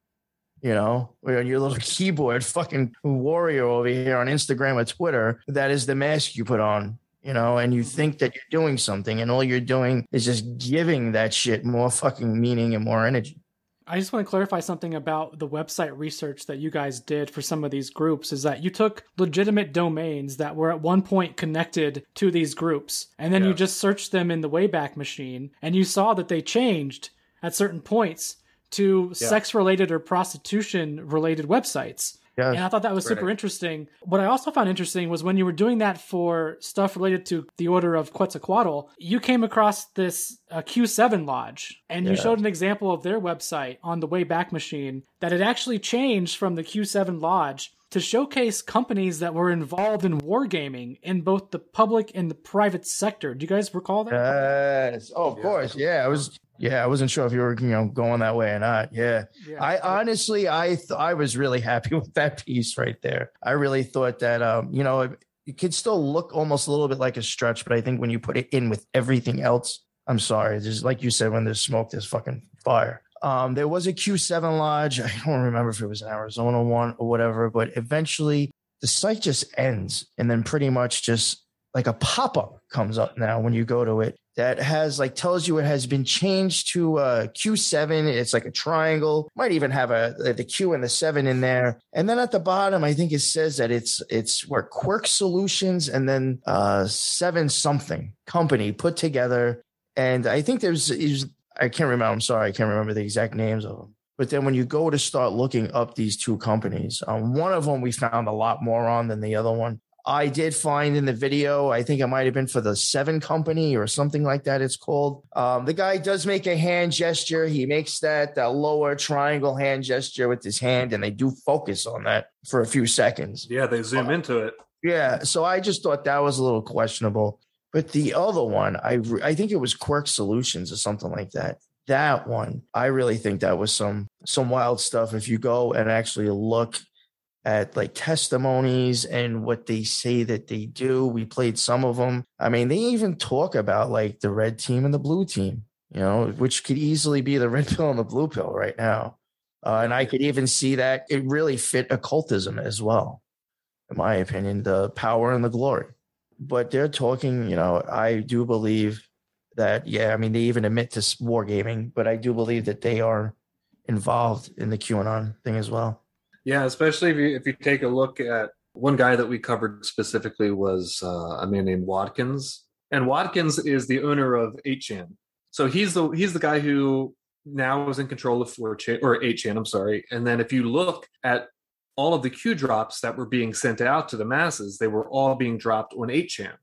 you know, your little keyboard fucking warrior over here on Instagram or Twitter, that is the mask you put on, you know, and you think that you're doing something and all you're doing is just giving that shit more fucking meaning and more energy. I just want to clarify something about the website research that you guys did for some of these groups is that you took legitimate domains that were at one point connected to these groups and then yeah. you just searched them in the Wayback Machine and you saw that they changed at certain points to yeah. sex related or prostitution related websites. Yeah, and I thought that was super right. interesting. What I also found interesting was when you were doing that for stuff related to the Order of Quetzalcoatl, you came across this uh, Q7 Lodge, and you showed an example of their website on the Wayback Machine that had actually changed from the Q7 Lodge to showcase companies that were involved in wargaming in both the public and the private sector. Do you guys recall that? Yes. Oh, of yeah. course. Yeah, It was yeah, I wasn't sure if you were, you know, going that way or not. Yeah. yeah. I honestly, I th- I was really happy with that piece right there. I really thought that, um, you know, it, it could still look almost a little bit like a stretch, but I think when you put it in with everything else, I'm sorry, just like you said, when there's smoke, there's fucking fire. Um, there was a Q7 lodge. I don't remember if it was an Arizona one or whatever, but eventually the site just ends, and then pretty much just like a pop up comes up now when you go to it that has like tells you it has been changed to uh, Q7. It's like a triangle. Might even have a the Q and the seven in there. And then at the bottom, I think it says that it's it's where Quirk Solutions and then uh, seven something company put together. And I think there's I can't remember. I'm sorry, I can't remember the exact names of them. But then when you go to start looking up these two companies, um, one of them we found a lot more on than the other one. I did find in the video, I think it might have been for the Seven Company or something like that. It's called. Um, the guy does make a hand gesture. He makes that uh, lower triangle hand gesture with his hand, and they do focus on that for a few seconds. Yeah, they zoom uh, into it. Yeah, so I just thought that was a little questionable. But the other one, I re- I think it was Quirk Solutions or something like that. That one, I really think that was some some wild stuff. If you go and actually look at like testimonies and what they say that they do. We played some of them. I mean, they even talk about like the red team and the blue team, you know, which could easily be the red pill and the blue pill right now. Uh, and I could even see that it really fit occultism as well, in my opinion, the power and the glory. But they're talking, you know, I do believe that, yeah, I mean, they even admit to wargaming, but I do believe that they are involved in the QAnon thing as well. Yeah, especially if you if you take a look at one guy that we covered specifically was uh, a man named Watkins, and Watkins is the owner of 8chan. So he's the he's the guy who now is in control of 4chan or 8chan. I'm sorry. And then if you look at all of the Q drops that were being sent out to the masses, they were all being dropped on 8chan.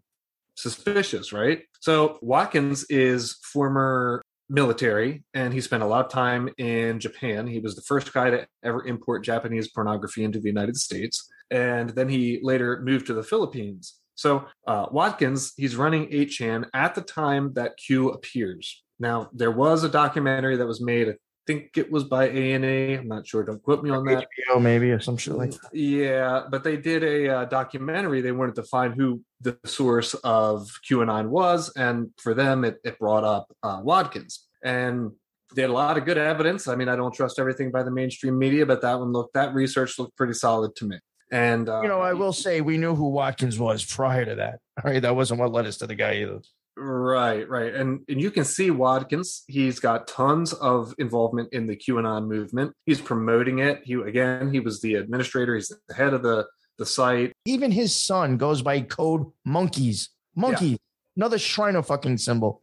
Suspicious, right? So Watkins is former military and he spent a lot of time in Japan. He was the first guy to ever import Japanese pornography into the United States. And then he later moved to the Philippines. So uh, Watkins, he's running 8chan at the time that Q appears. Now, there was a documentary that was made, I think it was by A&A. I'm not sure. Don't quote me on that. HBO maybe or some shit like that. Yeah, but they did a uh, documentary. They wanted to find who the source of QAnon was, and for them, it, it brought up uh, Watkins. And they had a lot of good evidence. I mean, I don't trust everything by the mainstream media, but that one looked that research looked pretty solid to me. And uh, You know, I will say we knew who Watkins was prior to that. All right, that wasn't what led us to the guy either. Right, right. And and you can see Watkins, he's got tons of involvement in the QAnon movement. He's promoting it. He again, he was the administrator, he's the head of the the site. Even his son goes by code monkeys. Monkeys. Another Shriner fucking symbol.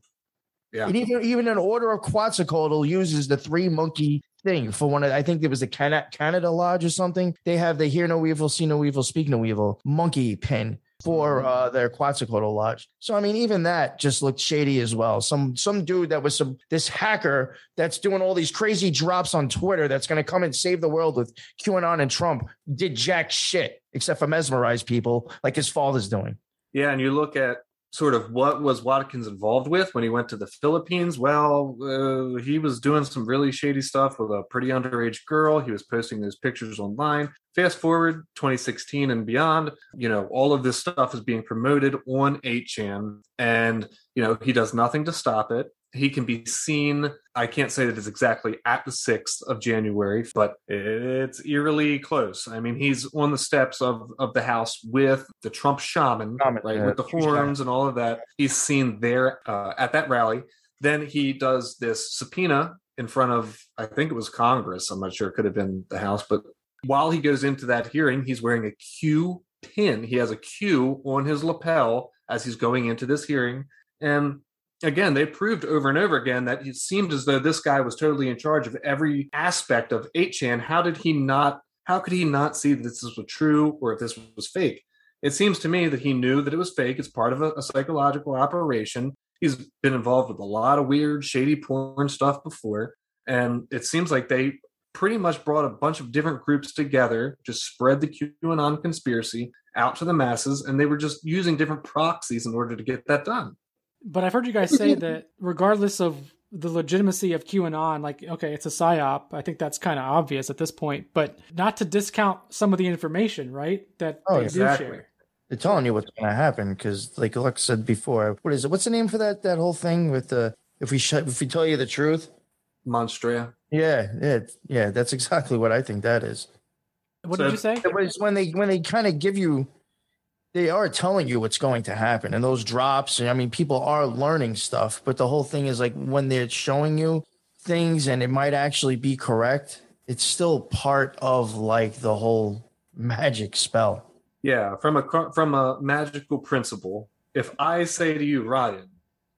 Yeah. And even even an order of Quetzalcoatl uses the three monkey thing for one of I think it was the Canada, Canada Lodge or something. They have the hear no evil, see no evil, speak no evil monkey pin for uh, their Quetzalcoatl Lodge. So I mean, even that just looked shady as well. Some some dude that was some this hacker that's doing all these crazy drops on Twitter that's going to come and save the world with QAnon and Trump did jack shit except for mesmerize people like his father's doing. Yeah, and you look at sort of what was Watkins involved with when he went to the Philippines. Well, uh, he was doing some really shady stuff with a pretty underage girl. He was posting those pictures online. Fast forward 2016 and beyond, you know, all of this stuff is being promoted on 8chan, and you know he does nothing to stop it. He can be seen. I can't say that it's exactly at the 6th of January, but it's eerily close. I mean, he's on the steps of, of the house with the Trump shaman, Shaman, right, with the horns and all of that. He's seen there uh, at that rally. Then he does this subpoena in front of, I think it was Congress. I'm not sure. It could have been the House. But while he goes into that hearing, he's wearing a Q pin. He has a Q on his lapel as he's going into this hearing. And again, they proved over and over again that it seemed as though this guy was totally in charge of every aspect of 8chan. How did he not? How could he not see that this was true or if this was fake? It seems to me that he knew that it was fake. It's part of a, a psychological operation. He's been involved with a lot of weird, shady porn stuff before. And it seems like they pretty much brought a bunch of different groups together, just spread the QAnon conspiracy out to the masses, and they were just using different proxies in order to get that done. But I've heard you guys say that regardless of the legitimacy of QAnon, like, okay, it's a psyop. I think that's kind of obvious at this point, but not to discount some of the information, right? That Oh, they exactly. do share. They're telling you what's going to happen because, like Alex said before, what is it? What's the name for that that whole thing with the if we sh- if we tell you the truth? Monstria. Yeah, yeah, yeah. That's exactly what I think that is. What So- did you say? It was when they when they kind of give you, they are telling you what's going to happen, and those drops. I mean, people are learning stuff, but the whole thing is like when they're showing you things, and it might actually be correct. It's still part of like the whole magic spell. Yeah, from a from a magical principle. If I say to you, Ryan,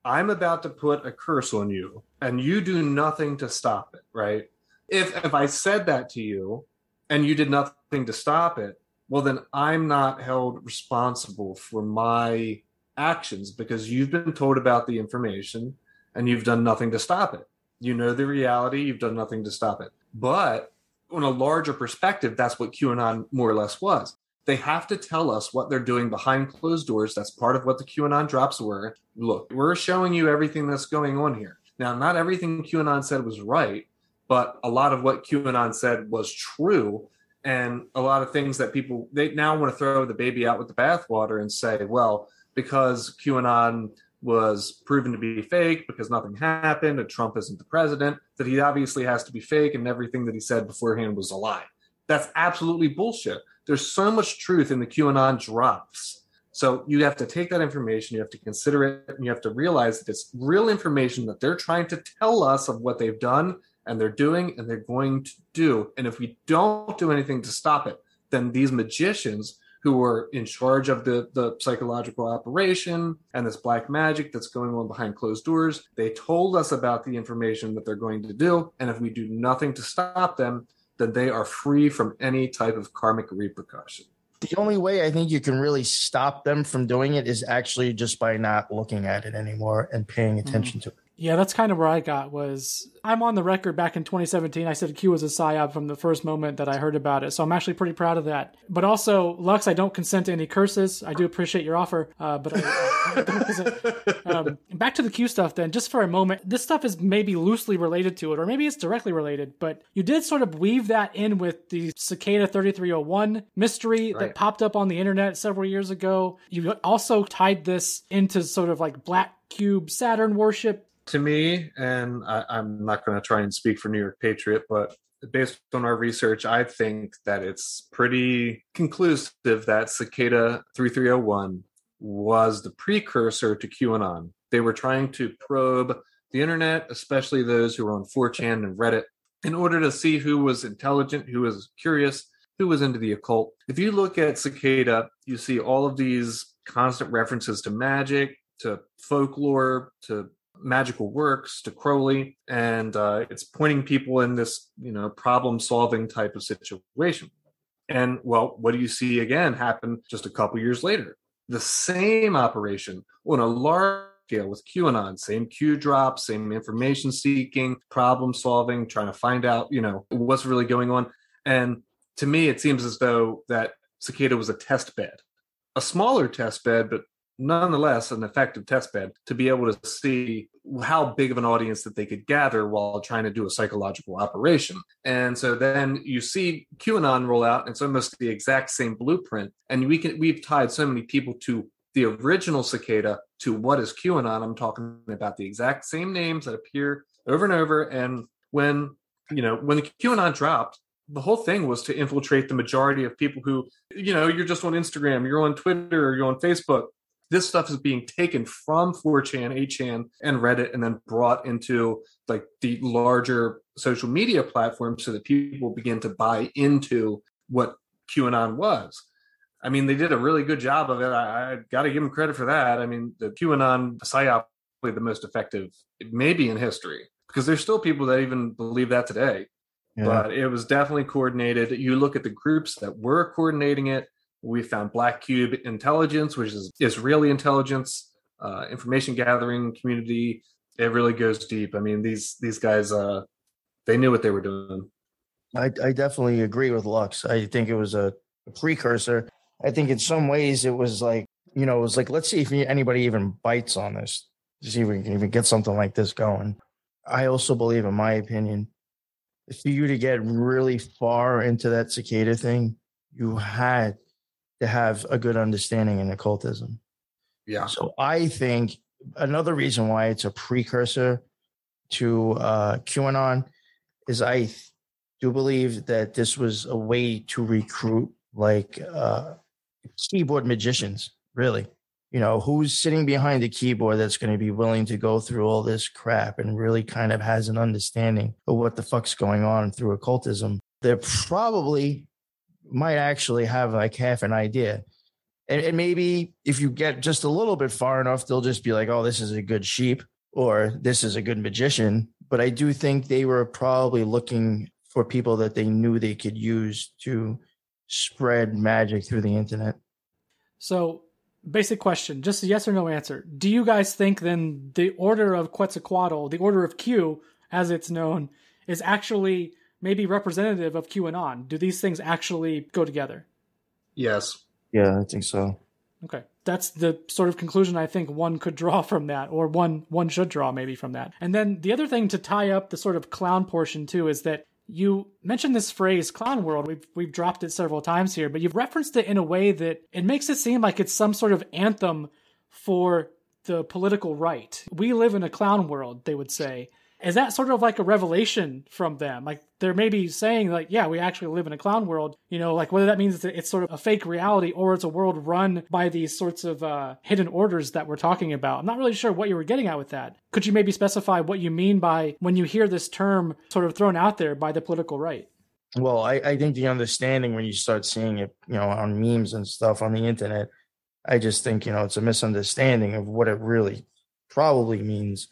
I'm about to put a curse on you, and you do nothing to stop it, right? If if I said that to you, and you did nothing to stop it, well, then I'm not held responsible for my actions because you've been told about the information and you've done nothing to stop it. You know the reality, you've done nothing to stop it. But on a larger perspective, that's what QAnon more or less was. They have to tell us what they're doing behind closed doors. That's part of what the QAnon drops were. Look, we're showing you everything that's going on here. Now, not everything QAnon said was right, but a lot of what QAnon said was true. And a lot of things that people, they now want to throw the baby out with the bathwater and say, well, because QAnon was proven to be fake because nothing happened and Trump isn't the president, that he obviously has to be fake and everything that he said beforehand was a lie. That's absolutely bullshit. There's so much truth in the QAnon drops. So you have to take that information, you have to consider it, and you have to realize that it's real information that they're trying to tell us of what they've done and they're doing and they're going to do. And if we don't do anything to stop it, then these magicians who were in charge of the, the psychological operation and this black magic that's going on behind closed doors, they told us about the information that they're going to do. And if we do nothing to stop them, then they are free from any type of karmic repercussion. The only way I think you can really stop them from doing it is actually just by not looking at it anymore and paying mm. attention to it. Yeah, that's kind of where I got was I'm on the record back in 2017. I said Q was a psyop from the first moment that I heard about it. So I'm actually pretty proud of that. But also, Lux, I don't consent to any curses. I do appreciate your offer, uh, but I, I. Um, back to the Q stuff then, just for a moment. This stuff is maybe loosely related to it, or maybe it's directly related, but you did sort of weave that in with the Cicada 3301 mystery Right. that popped up on the internet several years ago. You also tied this into sort of like Black Cube Saturn worship to me, and I, I'm not going to try and speak for New York Patriot, but based on our research, I think that it's pretty conclusive that Cicada 3301 was the precursor to QAnon. They were trying to probe the internet, especially those who were on 4chan and Reddit, in order to see who was intelligent, who was curious, who was into the occult. If you look at Cicada, you see all of these constant references to magic, to folklore, to magical works to Crowley, and uh, it's pointing people in this, you know, problem solving type of situation. And well, what do you see again happen just a couple years later? The same operation on a large scale with QAnon, same Q drop, same information seeking, problem solving, trying to find out, you know, what's really going on. And to me, it seems as though that Cicada was a test bed, a smaller test bed, but nonetheless an effective test bed to be able to see how big of an audience that they could gather while trying to do a psychological operation. And so then you see QAnon roll out, and it's almost the exact same blueprint. And we can we've tied so many people to the original cicada to what is QAnon. I'm talking about the exact same names that appear over and over. And when you know when the QAnon dropped, the whole thing was to infiltrate the majority of people who, you know, you're just on Instagram, you're on Twitter, you're on Facebook. This stuff is being taken from 4chan, 8chan, and Reddit, and then brought into like the larger social media platforms so that people begin to buy into what QAnon was. I mean, they did a really good job of it. I, I got to give them credit for that. I mean, the QAnon psyop probably the most effective, maybe in history, because there's still people that even believe that today Yeah. but it was definitely coordinated. You look at the groups that were coordinating it. We found Black Cube Intelligence, which is Israeli intelligence, uh, information gathering community. It really goes deep. I mean, these these guys, uh, they knew what they were doing. I, I definitely agree with Lux. I think it was a, precursor. I think in some ways it was like, you know, it was like, let's see if anybody even bites on this to see if we can even get something like this going. I also believe, in my opinion, for you to get really far into that cicada thing, you had to have a good understanding in occultism. Yeah, So I think another reason why it's a precursor to uh, QAnon is I th- do believe that this was a way to recruit like uh, keyboard magicians, really. You know, who's sitting behind the keyboard that's going to be willing to go through all this crap and really kind of has an understanding of what the fuck's going on through occultism. They're probably might actually have like half an idea. And, and maybe if you get just a little bit far enough, they'll just be like, oh, this is a good sheep or this is a good magician. But I do think they were probably looking for people that they knew they could use to spread magic through the internet. So, basic question, just a yes or no answer. Do you guys think then the Order of Quetzalcoatl, the Order of Q, as it's known, is actually maybe representative of QAnon? Do these things actually go together? yes, Yeah, I think so. Okay. That's the sort of conclusion I think one could draw from that, or one one should draw maybe from that. And then the other thing to tie up the sort of clown portion too is that you mentioned this phrase clown world. We've we've dropped it several times here, but you've referenced it in a way that it makes it seem like it's some sort of anthem for the political right. We live in a clown world, they would say. Is that sort of like a revelation from them? Like they're maybe saying like, yeah, we actually live in a clown world. You know, like whether that means it's sort of a fake reality or it's a world run by these sorts of uh, hidden orders that we're talking about. I'm not really sure what you were getting at with that. Could you maybe specify what you mean by when you hear this term sort of thrown out there by the political right? Well, I, I think the understanding when you start seeing it, you know, on memes and stuff on the internet, I just think, you know, it's a misunderstanding of what it really probably means.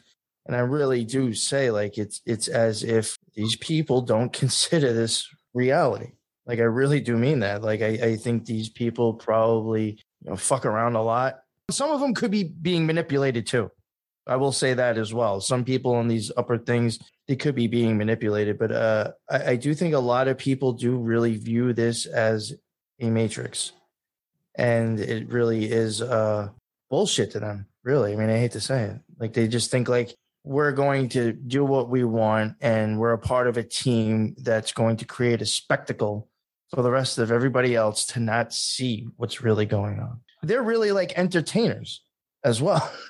And I really do say like it's it's as if these people don't consider this reality. Like I really do mean that. Like I, I think these people probably you know fuck around a lot. Some of them could be being manipulated too. I will say that as well. Some people on these upper things, they could be being manipulated, but uh, I, I do think a lot of people do really view this as a matrix, and it really is uh, bullshit to them. Really, I mean, I hate to say it. Like they just think like we're going to do what we want, and we're a part of a team that's going to create a spectacle for the rest of everybody else to not see what's really going on. They're really like entertainers as well.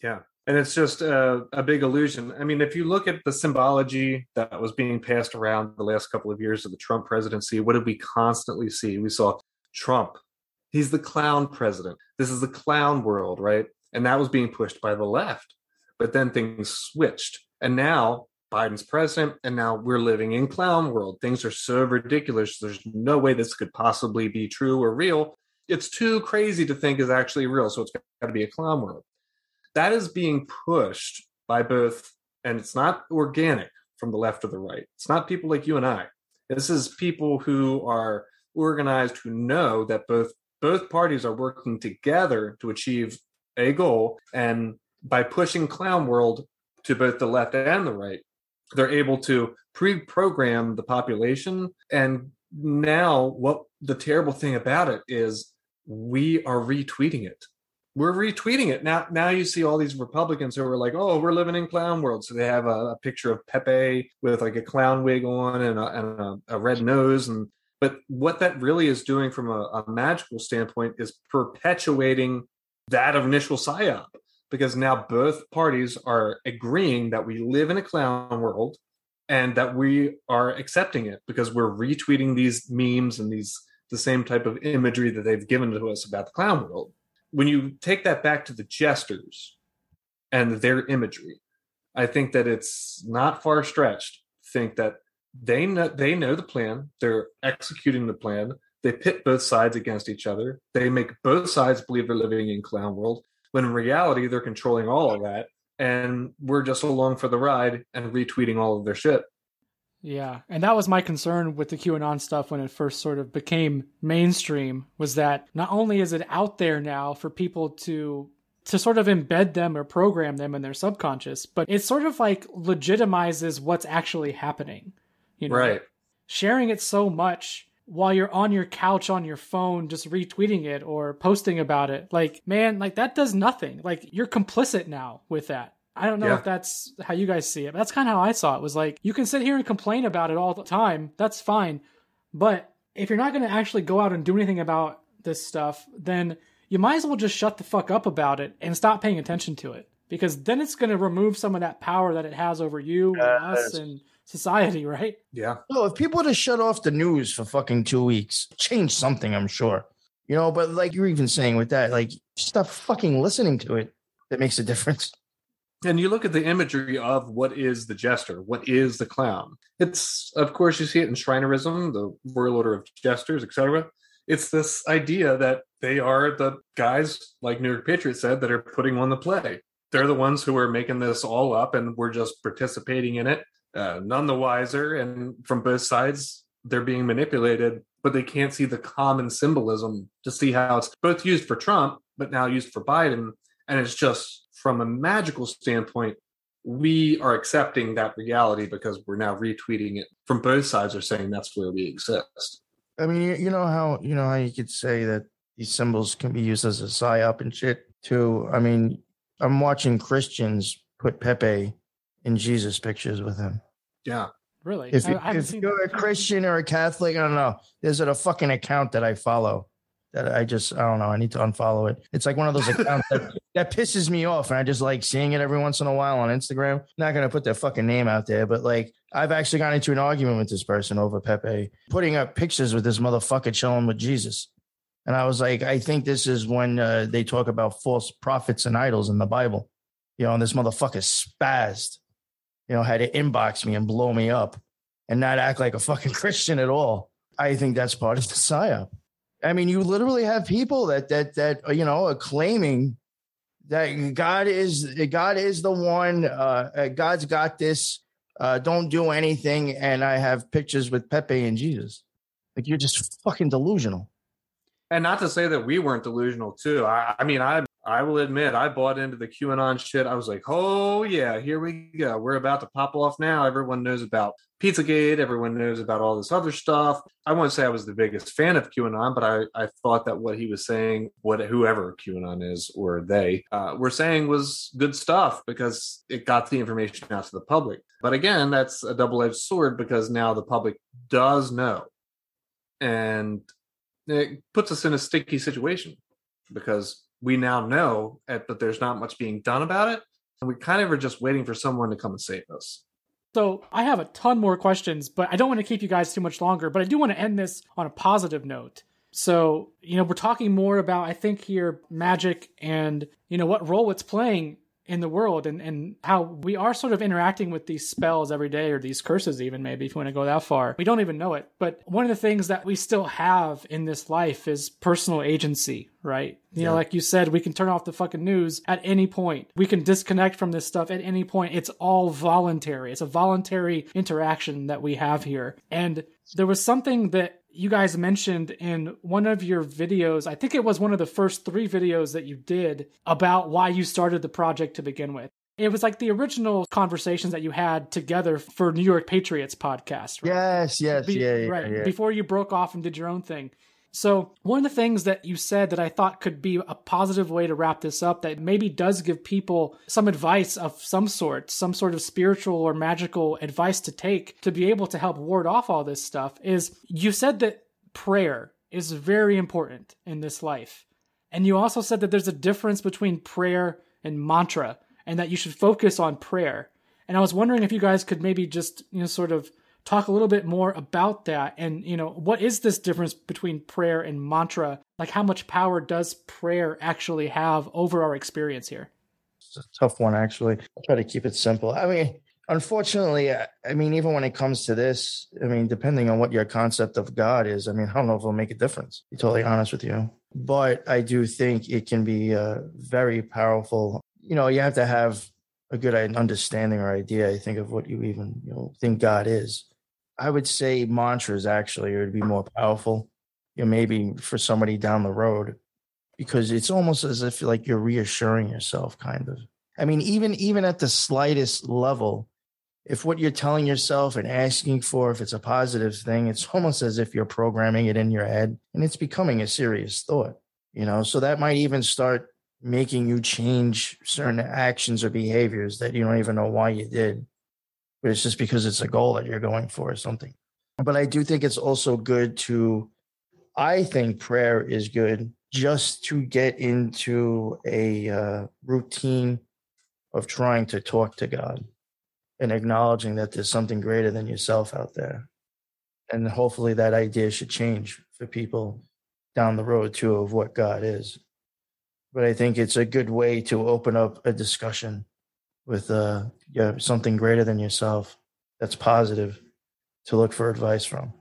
Yeah. And it's just a, a, big illusion. I mean, if you look at the symbology that was being passed around the last couple of years of the Trump presidency, what did we constantly see? We saw Trump. He's the clown president. This is the clown world, right? And that was being pushed by the left. But then things switched. And now Biden's president, and now we're living in clown world. Things are so ridiculous. There's no way this could possibly be true or real. It's too crazy to think is actually real. So it's got to be a clown world. That is being pushed by both, and it's not organic from the left or the right. It's not people like you and I. This is people who are organized who know that both both parties are working together to achieve a goal and by pushing clown world to both the left and the right they're able to pre-program the population. And now what the terrible thing about it is we are retweeting it. We're retweeting it. Now now you see all these republicans who are like oh we're living in clown world. So they have a, a picture of pepe with like a clown wig on and a, and a, a red nose. And but what that really is doing from a, a magical standpoint is perpetuating that of initial psyop because now both parties are agreeing that we live in a clown world and that we are accepting it because we're retweeting these memes and these the same type of imagery that they've given to us about the clown world. When you take that back to the jesters and their imagery, I think that it's not far stretched think that they know they know the plan, they're executing the plan, they pit both sides against each other, they make both sides believe they're living in clown world, when in reality they're controlling all of that and we're just along for the ride and retweeting all of their shit. Yeah and that was my concern with the qanon stuff when it first sort of became mainstream was that not only is it out there now for people to to sort of embed them or program them in their subconscious but it sort of like legitimizes what's actually happening you know? Right. Sharing it so much while you're on your couch on your phone just retweeting it or posting about it like man like that does nothing. Like you're complicit now with that. I don't know yeah. if that's how you guys see it but that's kind of how i saw it was like you can sit here and complain about it all the time that's fine but if you're not going to actually go out and do anything about this stuff then you might as well just shut the fuck up about it and stop paying attention to it because then it's going to remove some of that power that it has over you and us and society, right? Yeah. No, if people just shut off the news for fucking two weeks, change something, I'm sure. You know, but like you're even saying with that, like stop fucking listening to it. That makes a difference. And you look at the imagery of what is the jester, what is the clown. It's, of course, you see it in Shrinerism, the Royal Order of Jesters, etc. It's this idea that they are the guys, like New York Patriot said, that are putting on the play. They're the ones who are making this all up, and we're just participating in it uh, none the wiser. And from both sides, they're being manipulated, but they can't see the common symbolism to see how it's both used for Trump, but now used for Biden. And it's just from a magical standpoint, we are accepting that reality because we're now retweeting it from both sides are saying that's where we exist. I mean, you know how you know how you could say that these symbols can be used as a psyop and shit too. I mean, I'm watching Christians put Pepe in Jesus pictures with him. Yeah. Really? If, you, if you're a Christian or a Catholic, I don't know. There's a fucking account that I follow that I just I don't know. I need to unfollow it. It's like one of those accounts that, that pisses me off, and I just like seeing it every once in a while on Instagram. Not gonna put their fucking name out there, but like I've actually gotten into an argument with this person over Pepe putting up pictures with this motherfucker chilling with Jesus. And I was like, I think this is when uh, they talk about false prophets and idols in the Bible. You know, and this motherfucker spazzed you know, had to inbox me and blow me up and not act like a fucking Christian at all. I think that's part of the psyop. I mean, you literally have people that that that you know are claiming that God is God is the one. Uh, uh, God's got this. Uh, don't do anything. And I have pictures with Pepe and Jesus. Like you're just fucking delusional. And not to say that we weren't delusional too. I, I mean, I I will admit, I bought into the QAnon shit. I was like, oh, yeah, here we go. We're about to pop off now. Everyone knows about Pizzagate. Everyone knows about all this other stuff. I won't say I was the biggest fan of QAnon, but I, I thought that what he was saying, what whoever QAnon is or they uh, were saying was good stuff because it got the information out to the public. But again, that's a double edged sword because now the public does know. And it puts us in a sticky situation because we now know, eh, but there's not much being done about it. And we kind of are just waiting for someone to come and save us. So I have a ton more questions, but I don't want to keep you guys too much longer. But I do want to end this on a positive note. So, you know, we're talking more about, I think, here magic and, you know, what role it's playing in the world and, and how we are sort of interacting with these spells every day or these curses even maybe if you want to go that far. We don't even know it. But one of the things that we still have in this life is personal agency right? You yeah. know like you said we can turn off the fucking news at any point. We can disconnect from this stuff at any point. It's all voluntary. It's a voluntary interaction that we have here. And there was something that you guys mentioned in one of your videos, I think it was one of the first three videos that you did about why you started the project to begin with. It was like the original conversations that you had together for New York Patriots podcast. Right? Yes, yes, Be- yeah, yeah, right. Yeah. Before you broke off and did your own thing. So, one of the things that you said that I thought could be a positive way to wrap this up that maybe does give people some advice of some sort, some sort of spiritual or magical advice to take to be able to help ward off all this stuff is you said that prayer is very important in this life. And you also said that there's a difference between prayer and mantra and that you should focus on prayer. And I was wondering if you guys could maybe just, you know, sort of talk a little bit more about that. And you know what is this difference between prayer and mantra? Like how much power does prayer actually have over our experience here? It's a tough one actually. I'll try to keep it simple. I mean unfortunately i mean even when it comes to this i mean depending on what your concept of god is i mean i don't know if it'll make a difference to be totally honest with you. But i do think it can be uh, very powerful. You know you have to have a good understanding or idea, I think, of what you even you know think God is. I would say mantras actually would be more powerful, you know, maybe for somebody down the road, because it's almost as if like you're reassuring yourself, kind of. I mean, even even at the slightest level, if what you're telling yourself and asking for, if it's a positive thing, it's almost as if you're programming it in your head and it's becoming a serious thought, you know. So that might even start making you change certain actions or behaviors that you don't even know why you did but it's just because it's a goal that you're going for or something. But I do think it's also good to, I think prayer is good just to get into a uh, routine of trying to talk to God and acknowledging that there's something greater than yourself out there. And hopefully that idea should change for people down the road too of what God is. But I think it's a good way to open up a discussion with uh, something greater than yourself that's positive to look for advice from.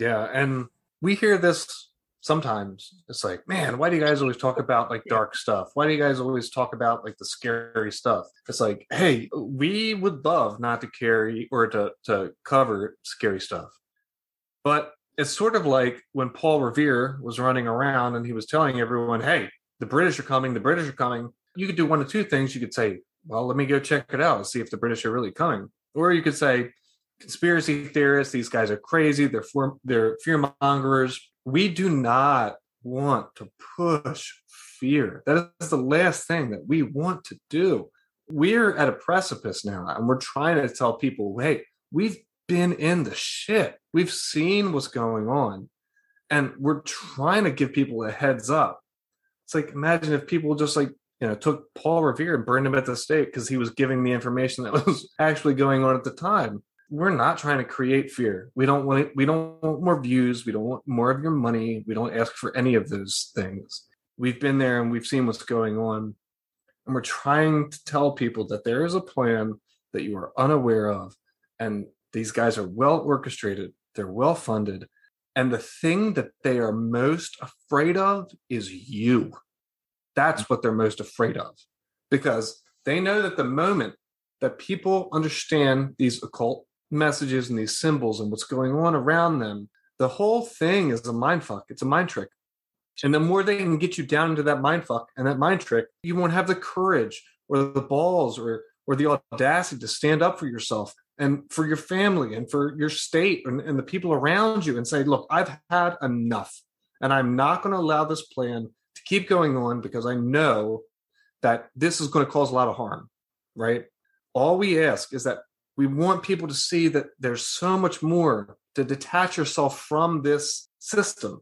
Yeah, and we hear this sometimes. It's like, man, why do you guys always talk about like dark stuff? Why do you guys always talk about like the scary stuff? It's like, hey, we would love not to carry or to to cover scary stuff. But it's sort of like when Paul Revere was running around and he was telling everyone, hey, the British are coming, the British are coming. You could do one of two things. You could say, well, let me go check it out see if the British are really coming. Or you could say, conspiracy theorists, these guys are crazy, they're, they're fear mongers. We do not want to push fear. That is the last thing that we want to do. We're at a precipice now, and we're trying to tell people, hey, we've been in the shit. We've seen what's going on, and we're trying to give people a heads up. It's like imagine if people just like you know, took Paul Revere and burned him at the stake because he was giving the information that was actually going on at the time. We're not trying to create fear. We don't want it, we don't want more views. We don't want more of your money. We don't ask for any of those things. We've been there and we've seen what's going on. And we're trying to tell people that there is a plan that you are unaware of. And these guys are well orchestrated, they're well funded. And the thing that they are most afraid of is you. That's mm. what they're most afraid of because they know that the moment that people understand these occult messages and these symbols and what's going on around them, the whole thing is a mind fuck. It's a mind trick. And the more they can get you down into that mind fuck and that mind trick, you won't have the courage or the balls or or the audacity to stand up for yourself and for your family and for your state and, and the people around you and say, look, I've had enough. And I'm not going to allow this plan to keep going on because I know that this is going to cause a lot of harm. Right. All we ask is that we want people to see that there's so much more to detach yourself from this system.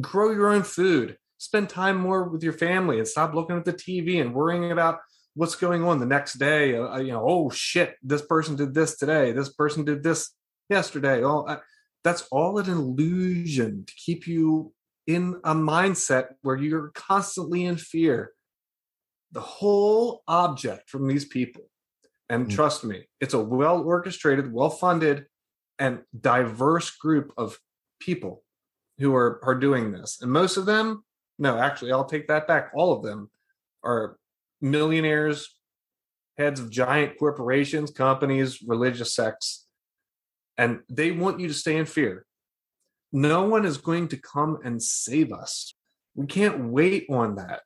Grow your own food, spend time more with your family, and stop looking at the TV and worrying about what's going on the next day. Uh, you know, oh shit, this person did this today. This person did this yesterday. Oh, I, that's all an illusion to keep you in a mindset where you're constantly in fear. The whole object from these people, and mm-hmm. trust me, it's a well orchestrated, well funded, and diverse group of people who are are doing this. And most of them, no, actually, I'll take that back. All of them are millionaires, heads of giant corporations, companies, religious sects, and they want you to stay in fear. No one is going to come and save us. We can't wait on that.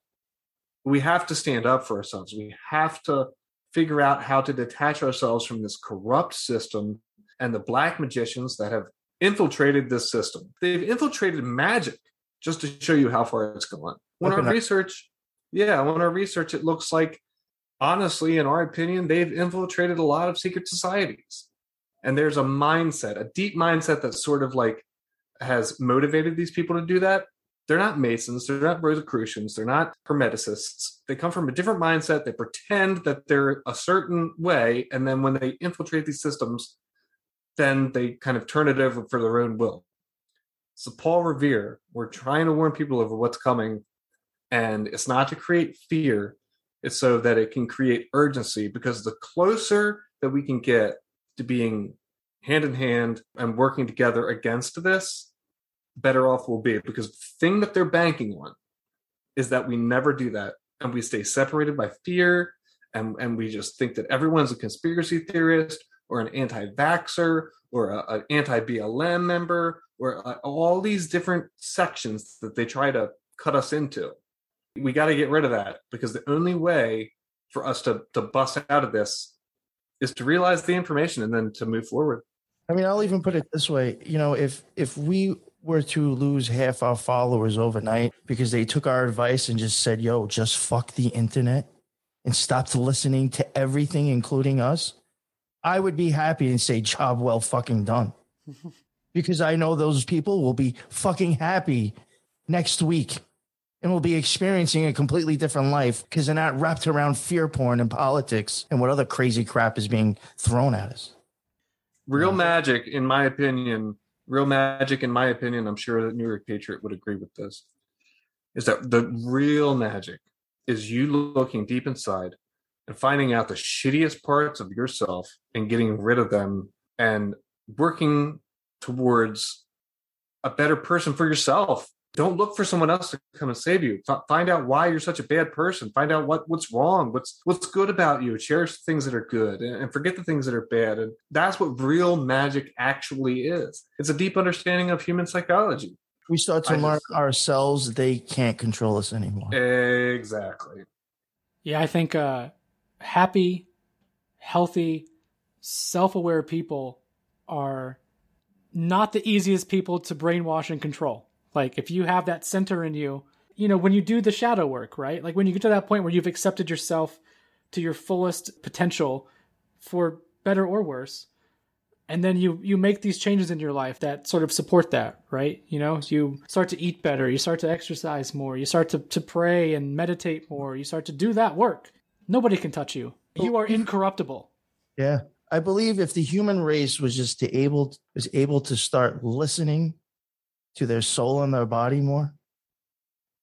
We have to stand up for ourselves. We have to figure out how to detach ourselves from this corrupt system and the black magicians that have infiltrated this system. They've infiltrated magic just to show you how far it's gone. When our research yeah, when our research, it looks like, honestly, in our opinion, they've infiltrated a lot of secret societies. And there's a mindset, a deep mindset that's sort of like has motivated these people to do that. They're not Masons, they're not Rosicrucians, they're not Hermeticists. They come from a different mindset. They pretend that they're a certain way. And then when they infiltrate these systems, then they kind of turn it over for their own will. So, Paul Revere, we're trying to warn people over what's coming and it's not to create fear, it's so that it can create urgency because the closer that we can get to being hand in hand and working together against this, better off we'll be. Because the thing that they're banking on is that we never do that and we stay separated by fear and, and we just think that everyone's a conspiracy theorist or an anti-vaxxer or an anti-BLM member or uh, all these different sections that they try to cut us into we got to get rid of that because the only way for us to to bust out of this is to realize the information and then to move forward. I mean, I'll even put it this way, you know, if if we were to lose half our followers overnight because they took our advice and just said, "Yo, just fuck the internet and stopped listening to everything including us," I would be happy and say, "Job well fucking done." because I know those people will be fucking happy next week and will be experiencing a completely different life because they're not wrapped around fear porn and politics and what other crazy crap is being thrown at us. Real uh-huh. magic, in my opinion, real magic, in my opinion, I'm sure that New York Patriot would agree with this, is that the real magic is you looking deep inside and finding out the shittiest parts of yourself and getting rid of them and working towards a better person for yourself don't look for someone else to come and save you. F- find out why you're such a bad person. Find out what what's wrong what's what's good about you. Cherish the things that are good and, and, forget the things that are bad. And that's what real magic actually is. It's a deep understanding of human psychology. We start to I learn just, ourselves they can't control us anymore. Exactly. Yeah i think uh happy healthy self-aware people are not the easiest people to brainwash and control like if you have that center in you, you know, when you do the shadow work, right? Like when you get to that point where you've accepted yourself to your fullest potential for better or worse, and then you you make these changes in your life that sort of support that, right? You know, you start to eat better, you start to exercise more, you start to, to pray and meditate more, you start to do that work. Nobody can touch you. You are incorruptible. Yeah. I believe if the human race was just to able was able to start listening to their soul and their body more,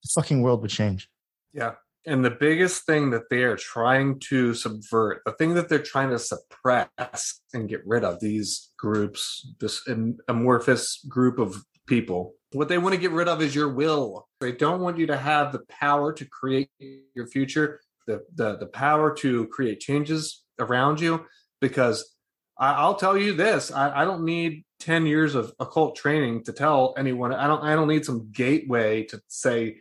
the fucking world would change. Yeah. And the biggest thing that they are trying to subvert, the thing that they're trying to suppress and get rid of, these groups, this amorphous group of people, what they want to get rid of is your will. They don't want you to have the power to create your future, the the, the power to create changes around you. Because I, will tell you this: I, I don't need 10 years of occult training to tell anyone. I don't i don't need some gateway to say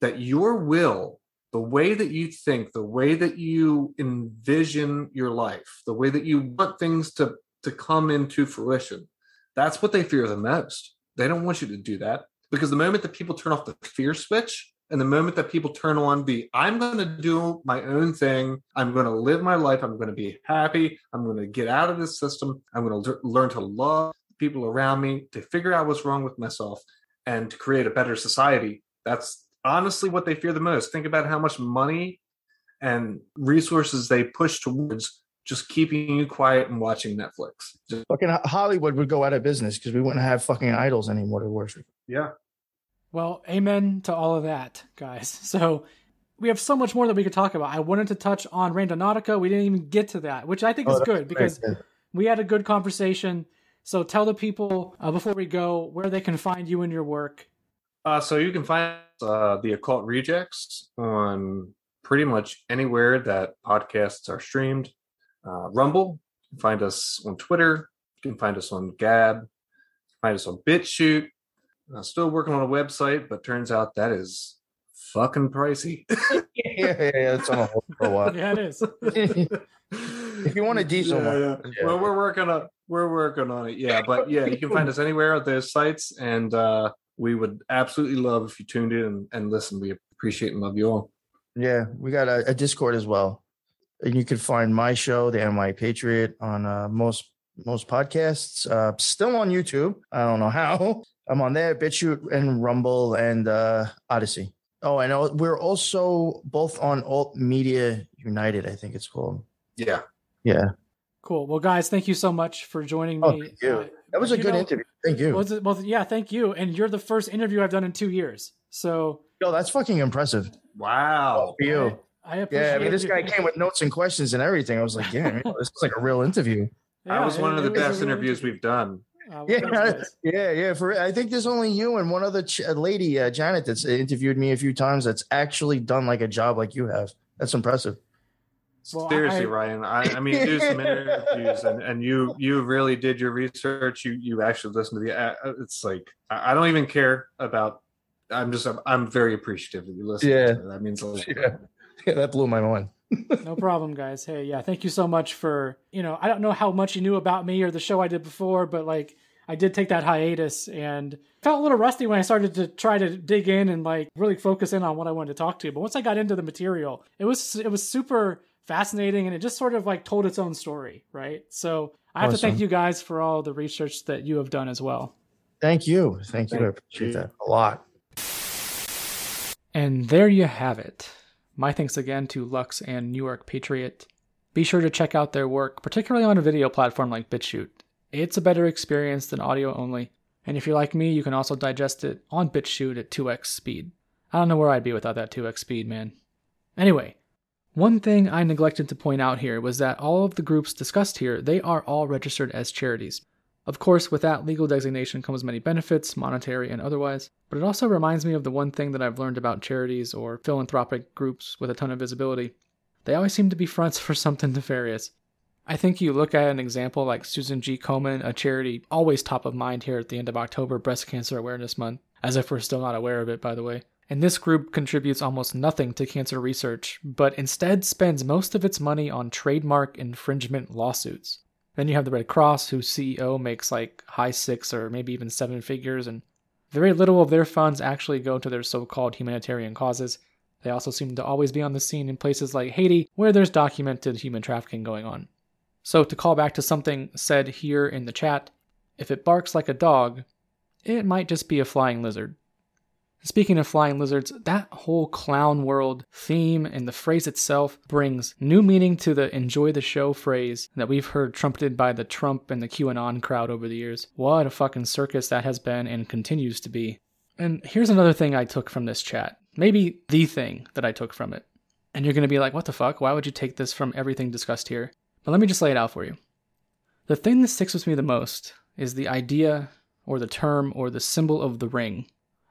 that your will the way that you think the way that you envision your life the way that you want things to to come into fruition that's what they fear the most. They don't want you to do that. Because the moment that people turn off the fear switch and the moment that people turn on the i'm going to do my own thing. I'm going to live my life. I'm going to be happy. I'm going to get out of this system. I'm going to learn to love people around me to figure out what's wrong with myself and to create a better society that's honestly what they fear the most think about how much money and resources they push towards just keeping you quiet and watching netflix just, Fucking Hollywood would go out of business because we wouldn't have fucking idols anymore to worship. yeah Well, amen to all of that, guys. So we have so much more that we could talk about. I wanted to touch on Randonautica. We didn't even get to that, which I think Oh, is good because great. we had a good conversation. So tell the people uh, before we go where they can find you and your work. Uh, so you can find uh, the Occult Rejects on pretty much anywhere that podcasts are streamed. Uh, Rumble, you can find us on Twitter. You can find us on Gab. Find us on BitChute. Uh, still working on a website, but turns out that is fucking pricey. yeah, yeah, yeah, that's on a hold for a while. Yeah, it is. if you want a decent Yeah, one, yeah. yeah. Well, we're working on we're working on it. Yeah, but yeah, you can find us anywhere at those sites, and uh, we would absolutely love if you tuned in and, and listened. We appreciate and love you all. Yeah, we got a, a Discord as well. And you can find my show, the NY Patriot, on uh, most most podcasts. Uh, still on YouTube. I don't know how. I'm on there, BitChute and Rumble and uh, Odysee. Oh, I know. We're also both on Alt Media United. I think it's called. Yeah. Yeah, Cool. Well, guys, thank you so much for joining me. Oh, me. thank you. Uh, that was a you good know, interview. Thank you. Was it, well, yeah, thank you. And you're the first interview I've done in two years. So Yo, that's fucking impressive. Wow. For you. I appreciate it. Yeah, I mean, this guy came with notes and questions and everything. I was like, yeah, this is like a real interview. that was one of the it was a best interviews interview. we've done. Uh, Yeah, guys. yeah, yeah. For I think there's only you and one other ch- uh, lady, uh, Janet, that's interviewed me a few times. That's actually done like a job like you have. That's impressive. Well, Seriously, I- Ryan. I, I mean, do some interviews, and, and you you really did your research. You you actually listened to the. Uh, it's like I I don't even care about. I'm just I'm, I'm very appreciative that you listened. Yeah. to that means a lot. Yeah. Yeah, that blew my mind. no problem, guys. Hey, yeah, thank you so much for you know. I don't know how much you knew about me or the show I did before, but like I did take that hiatus and felt a little rusty when I started to try to dig in and like really focus in on what I wanted to talk to. But once I got into the material, it was it was super fascinating and it just sort of like told its own story, right? So I have to thank you guys for all the research that you have done as well. Thank you. Thank you. I appreciate you. that a lot. And there you have it. My thanks again to Lux and New York Patriot. Be sure to check out their work, particularly on a video platform like BitChute. It's a better experience than audio only, and if you're like me, you can also digest it on BitChute at 2x speed. I don't know where I'd be without that 2x speed, man. Anyway, one thing I neglected to point out here was that all of the groups discussed here, they are all registered as charities. Of course, with that legal designation comes many benefits, monetary and otherwise, but it also reminds me of the one thing that I've learned about charities or philanthropic groups with a ton of visibility. They always seem to be fronts for something nefarious. I think you look at an example like Susan G. Komen, a charity always top of mind here at the end of October, Breast Cancer Awareness Month, as if we're still not aware of it, by the way. And this group contributes almost nothing to cancer research, but instead spends most of its money on trademark infringement lawsuits. Then you have the Red Cross, whose CEO makes like high six or maybe even seven figures, and very little of their funds actually go to their so called humanitarian causes. They also seem to always be on the scene in places like Haiti, where there's documented human trafficking going on. So, to call back to something said here in the chat, if it barks like a dog, it might just be a flying lizard. Speaking of flying lizards, that whole clown world theme and the phrase itself brings new meaning to the enjoy the show phrase that we've heard trumpeted by the Trump and the QAnon crowd over the years. What a fucking circus that has been and continues to be. And here's another thing I took from this chat. Maybe the thing that I took from it. And you're going to be like, what the fuck? Why would you take this from everything discussed here? But let me just lay it out for you. The thing that sticks with me the most is the idea or the term or the symbol of the ring.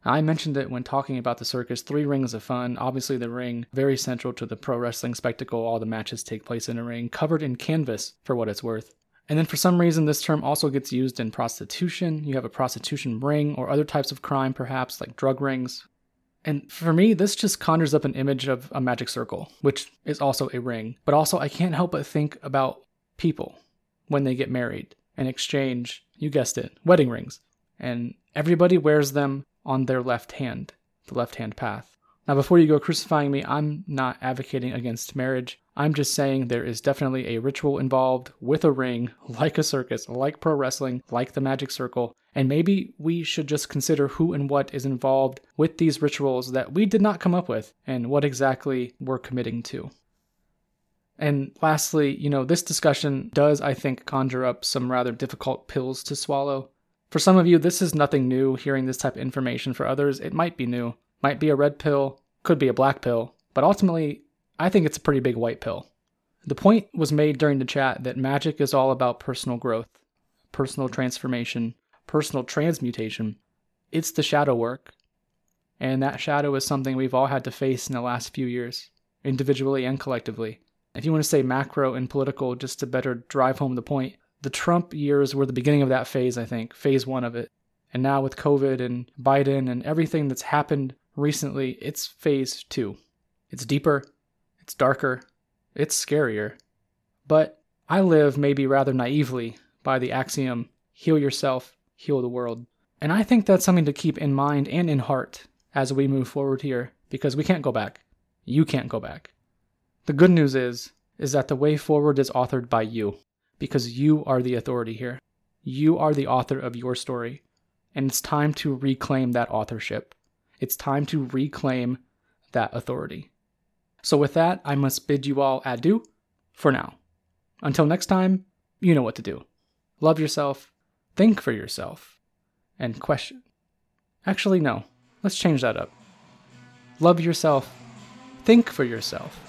I mentioned it when talking about the circus Three Rings of Fun. Obviously, the ring, very central to the pro wrestling spectacle. All the matches take place in a ring, covered in canvas for what it's worth. And then for some reason, this term also gets used in prostitution. You have a prostitution ring or other types of crime, perhaps like drug rings. And for me, this just conjures up an image of a magic circle, which is also a ring. But also, I can't help but think about people when they get married and exchange, you guessed it, wedding rings. And everybody wears them on their left hand, the left hand path. Now, before you go crucifying me, I'm not advocating against marriage. I'm just saying there is definitely a ritual involved with a ring, like a circus, like pro wrestling, like the magic circle. And maybe we should just consider who and what is involved with these rituals that we did not come up with and what exactly we're committing to. And lastly, you know, this discussion does, I think, conjure up some rather difficult pills to swallow. For some of you, this is nothing new hearing this type of information. For others, it might be new. Might be a red pill, could be a black pill, but ultimately, I think it's a pretty big white pill. The point was made during the chat that magic is all about personal growth, personal transformation, personal transmutation. It's the shadow work. And that shadow is something we've all had to face in the last few years, individually and collectively. If you want to say macro and political, just to better drive home the point, the Trump years were the beginning of that phase, I think, phase one of it. And now with COVID and Biden and everything that's happened recently, it's phase two. It's deeper, it's darker, it's scarier. But I live maybe rather naively by the axiom heal yourself, heal the world. And I think that's something to keep in mind and in heart as we move forward here because we can't go back. You can't go back. The good news is is that the way forward is authored by you because you are the authority here. You are the author of your story, and it's time to reclaim that authorship. It's time to reclaim that authority. So, with that, I must bid you all adieu for now. Until next time, you know what to do. Love yourself, think for yourself, and question. Actually, no, let's change that up. Love yourself, think for yourself,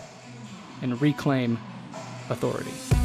and reclaim authority.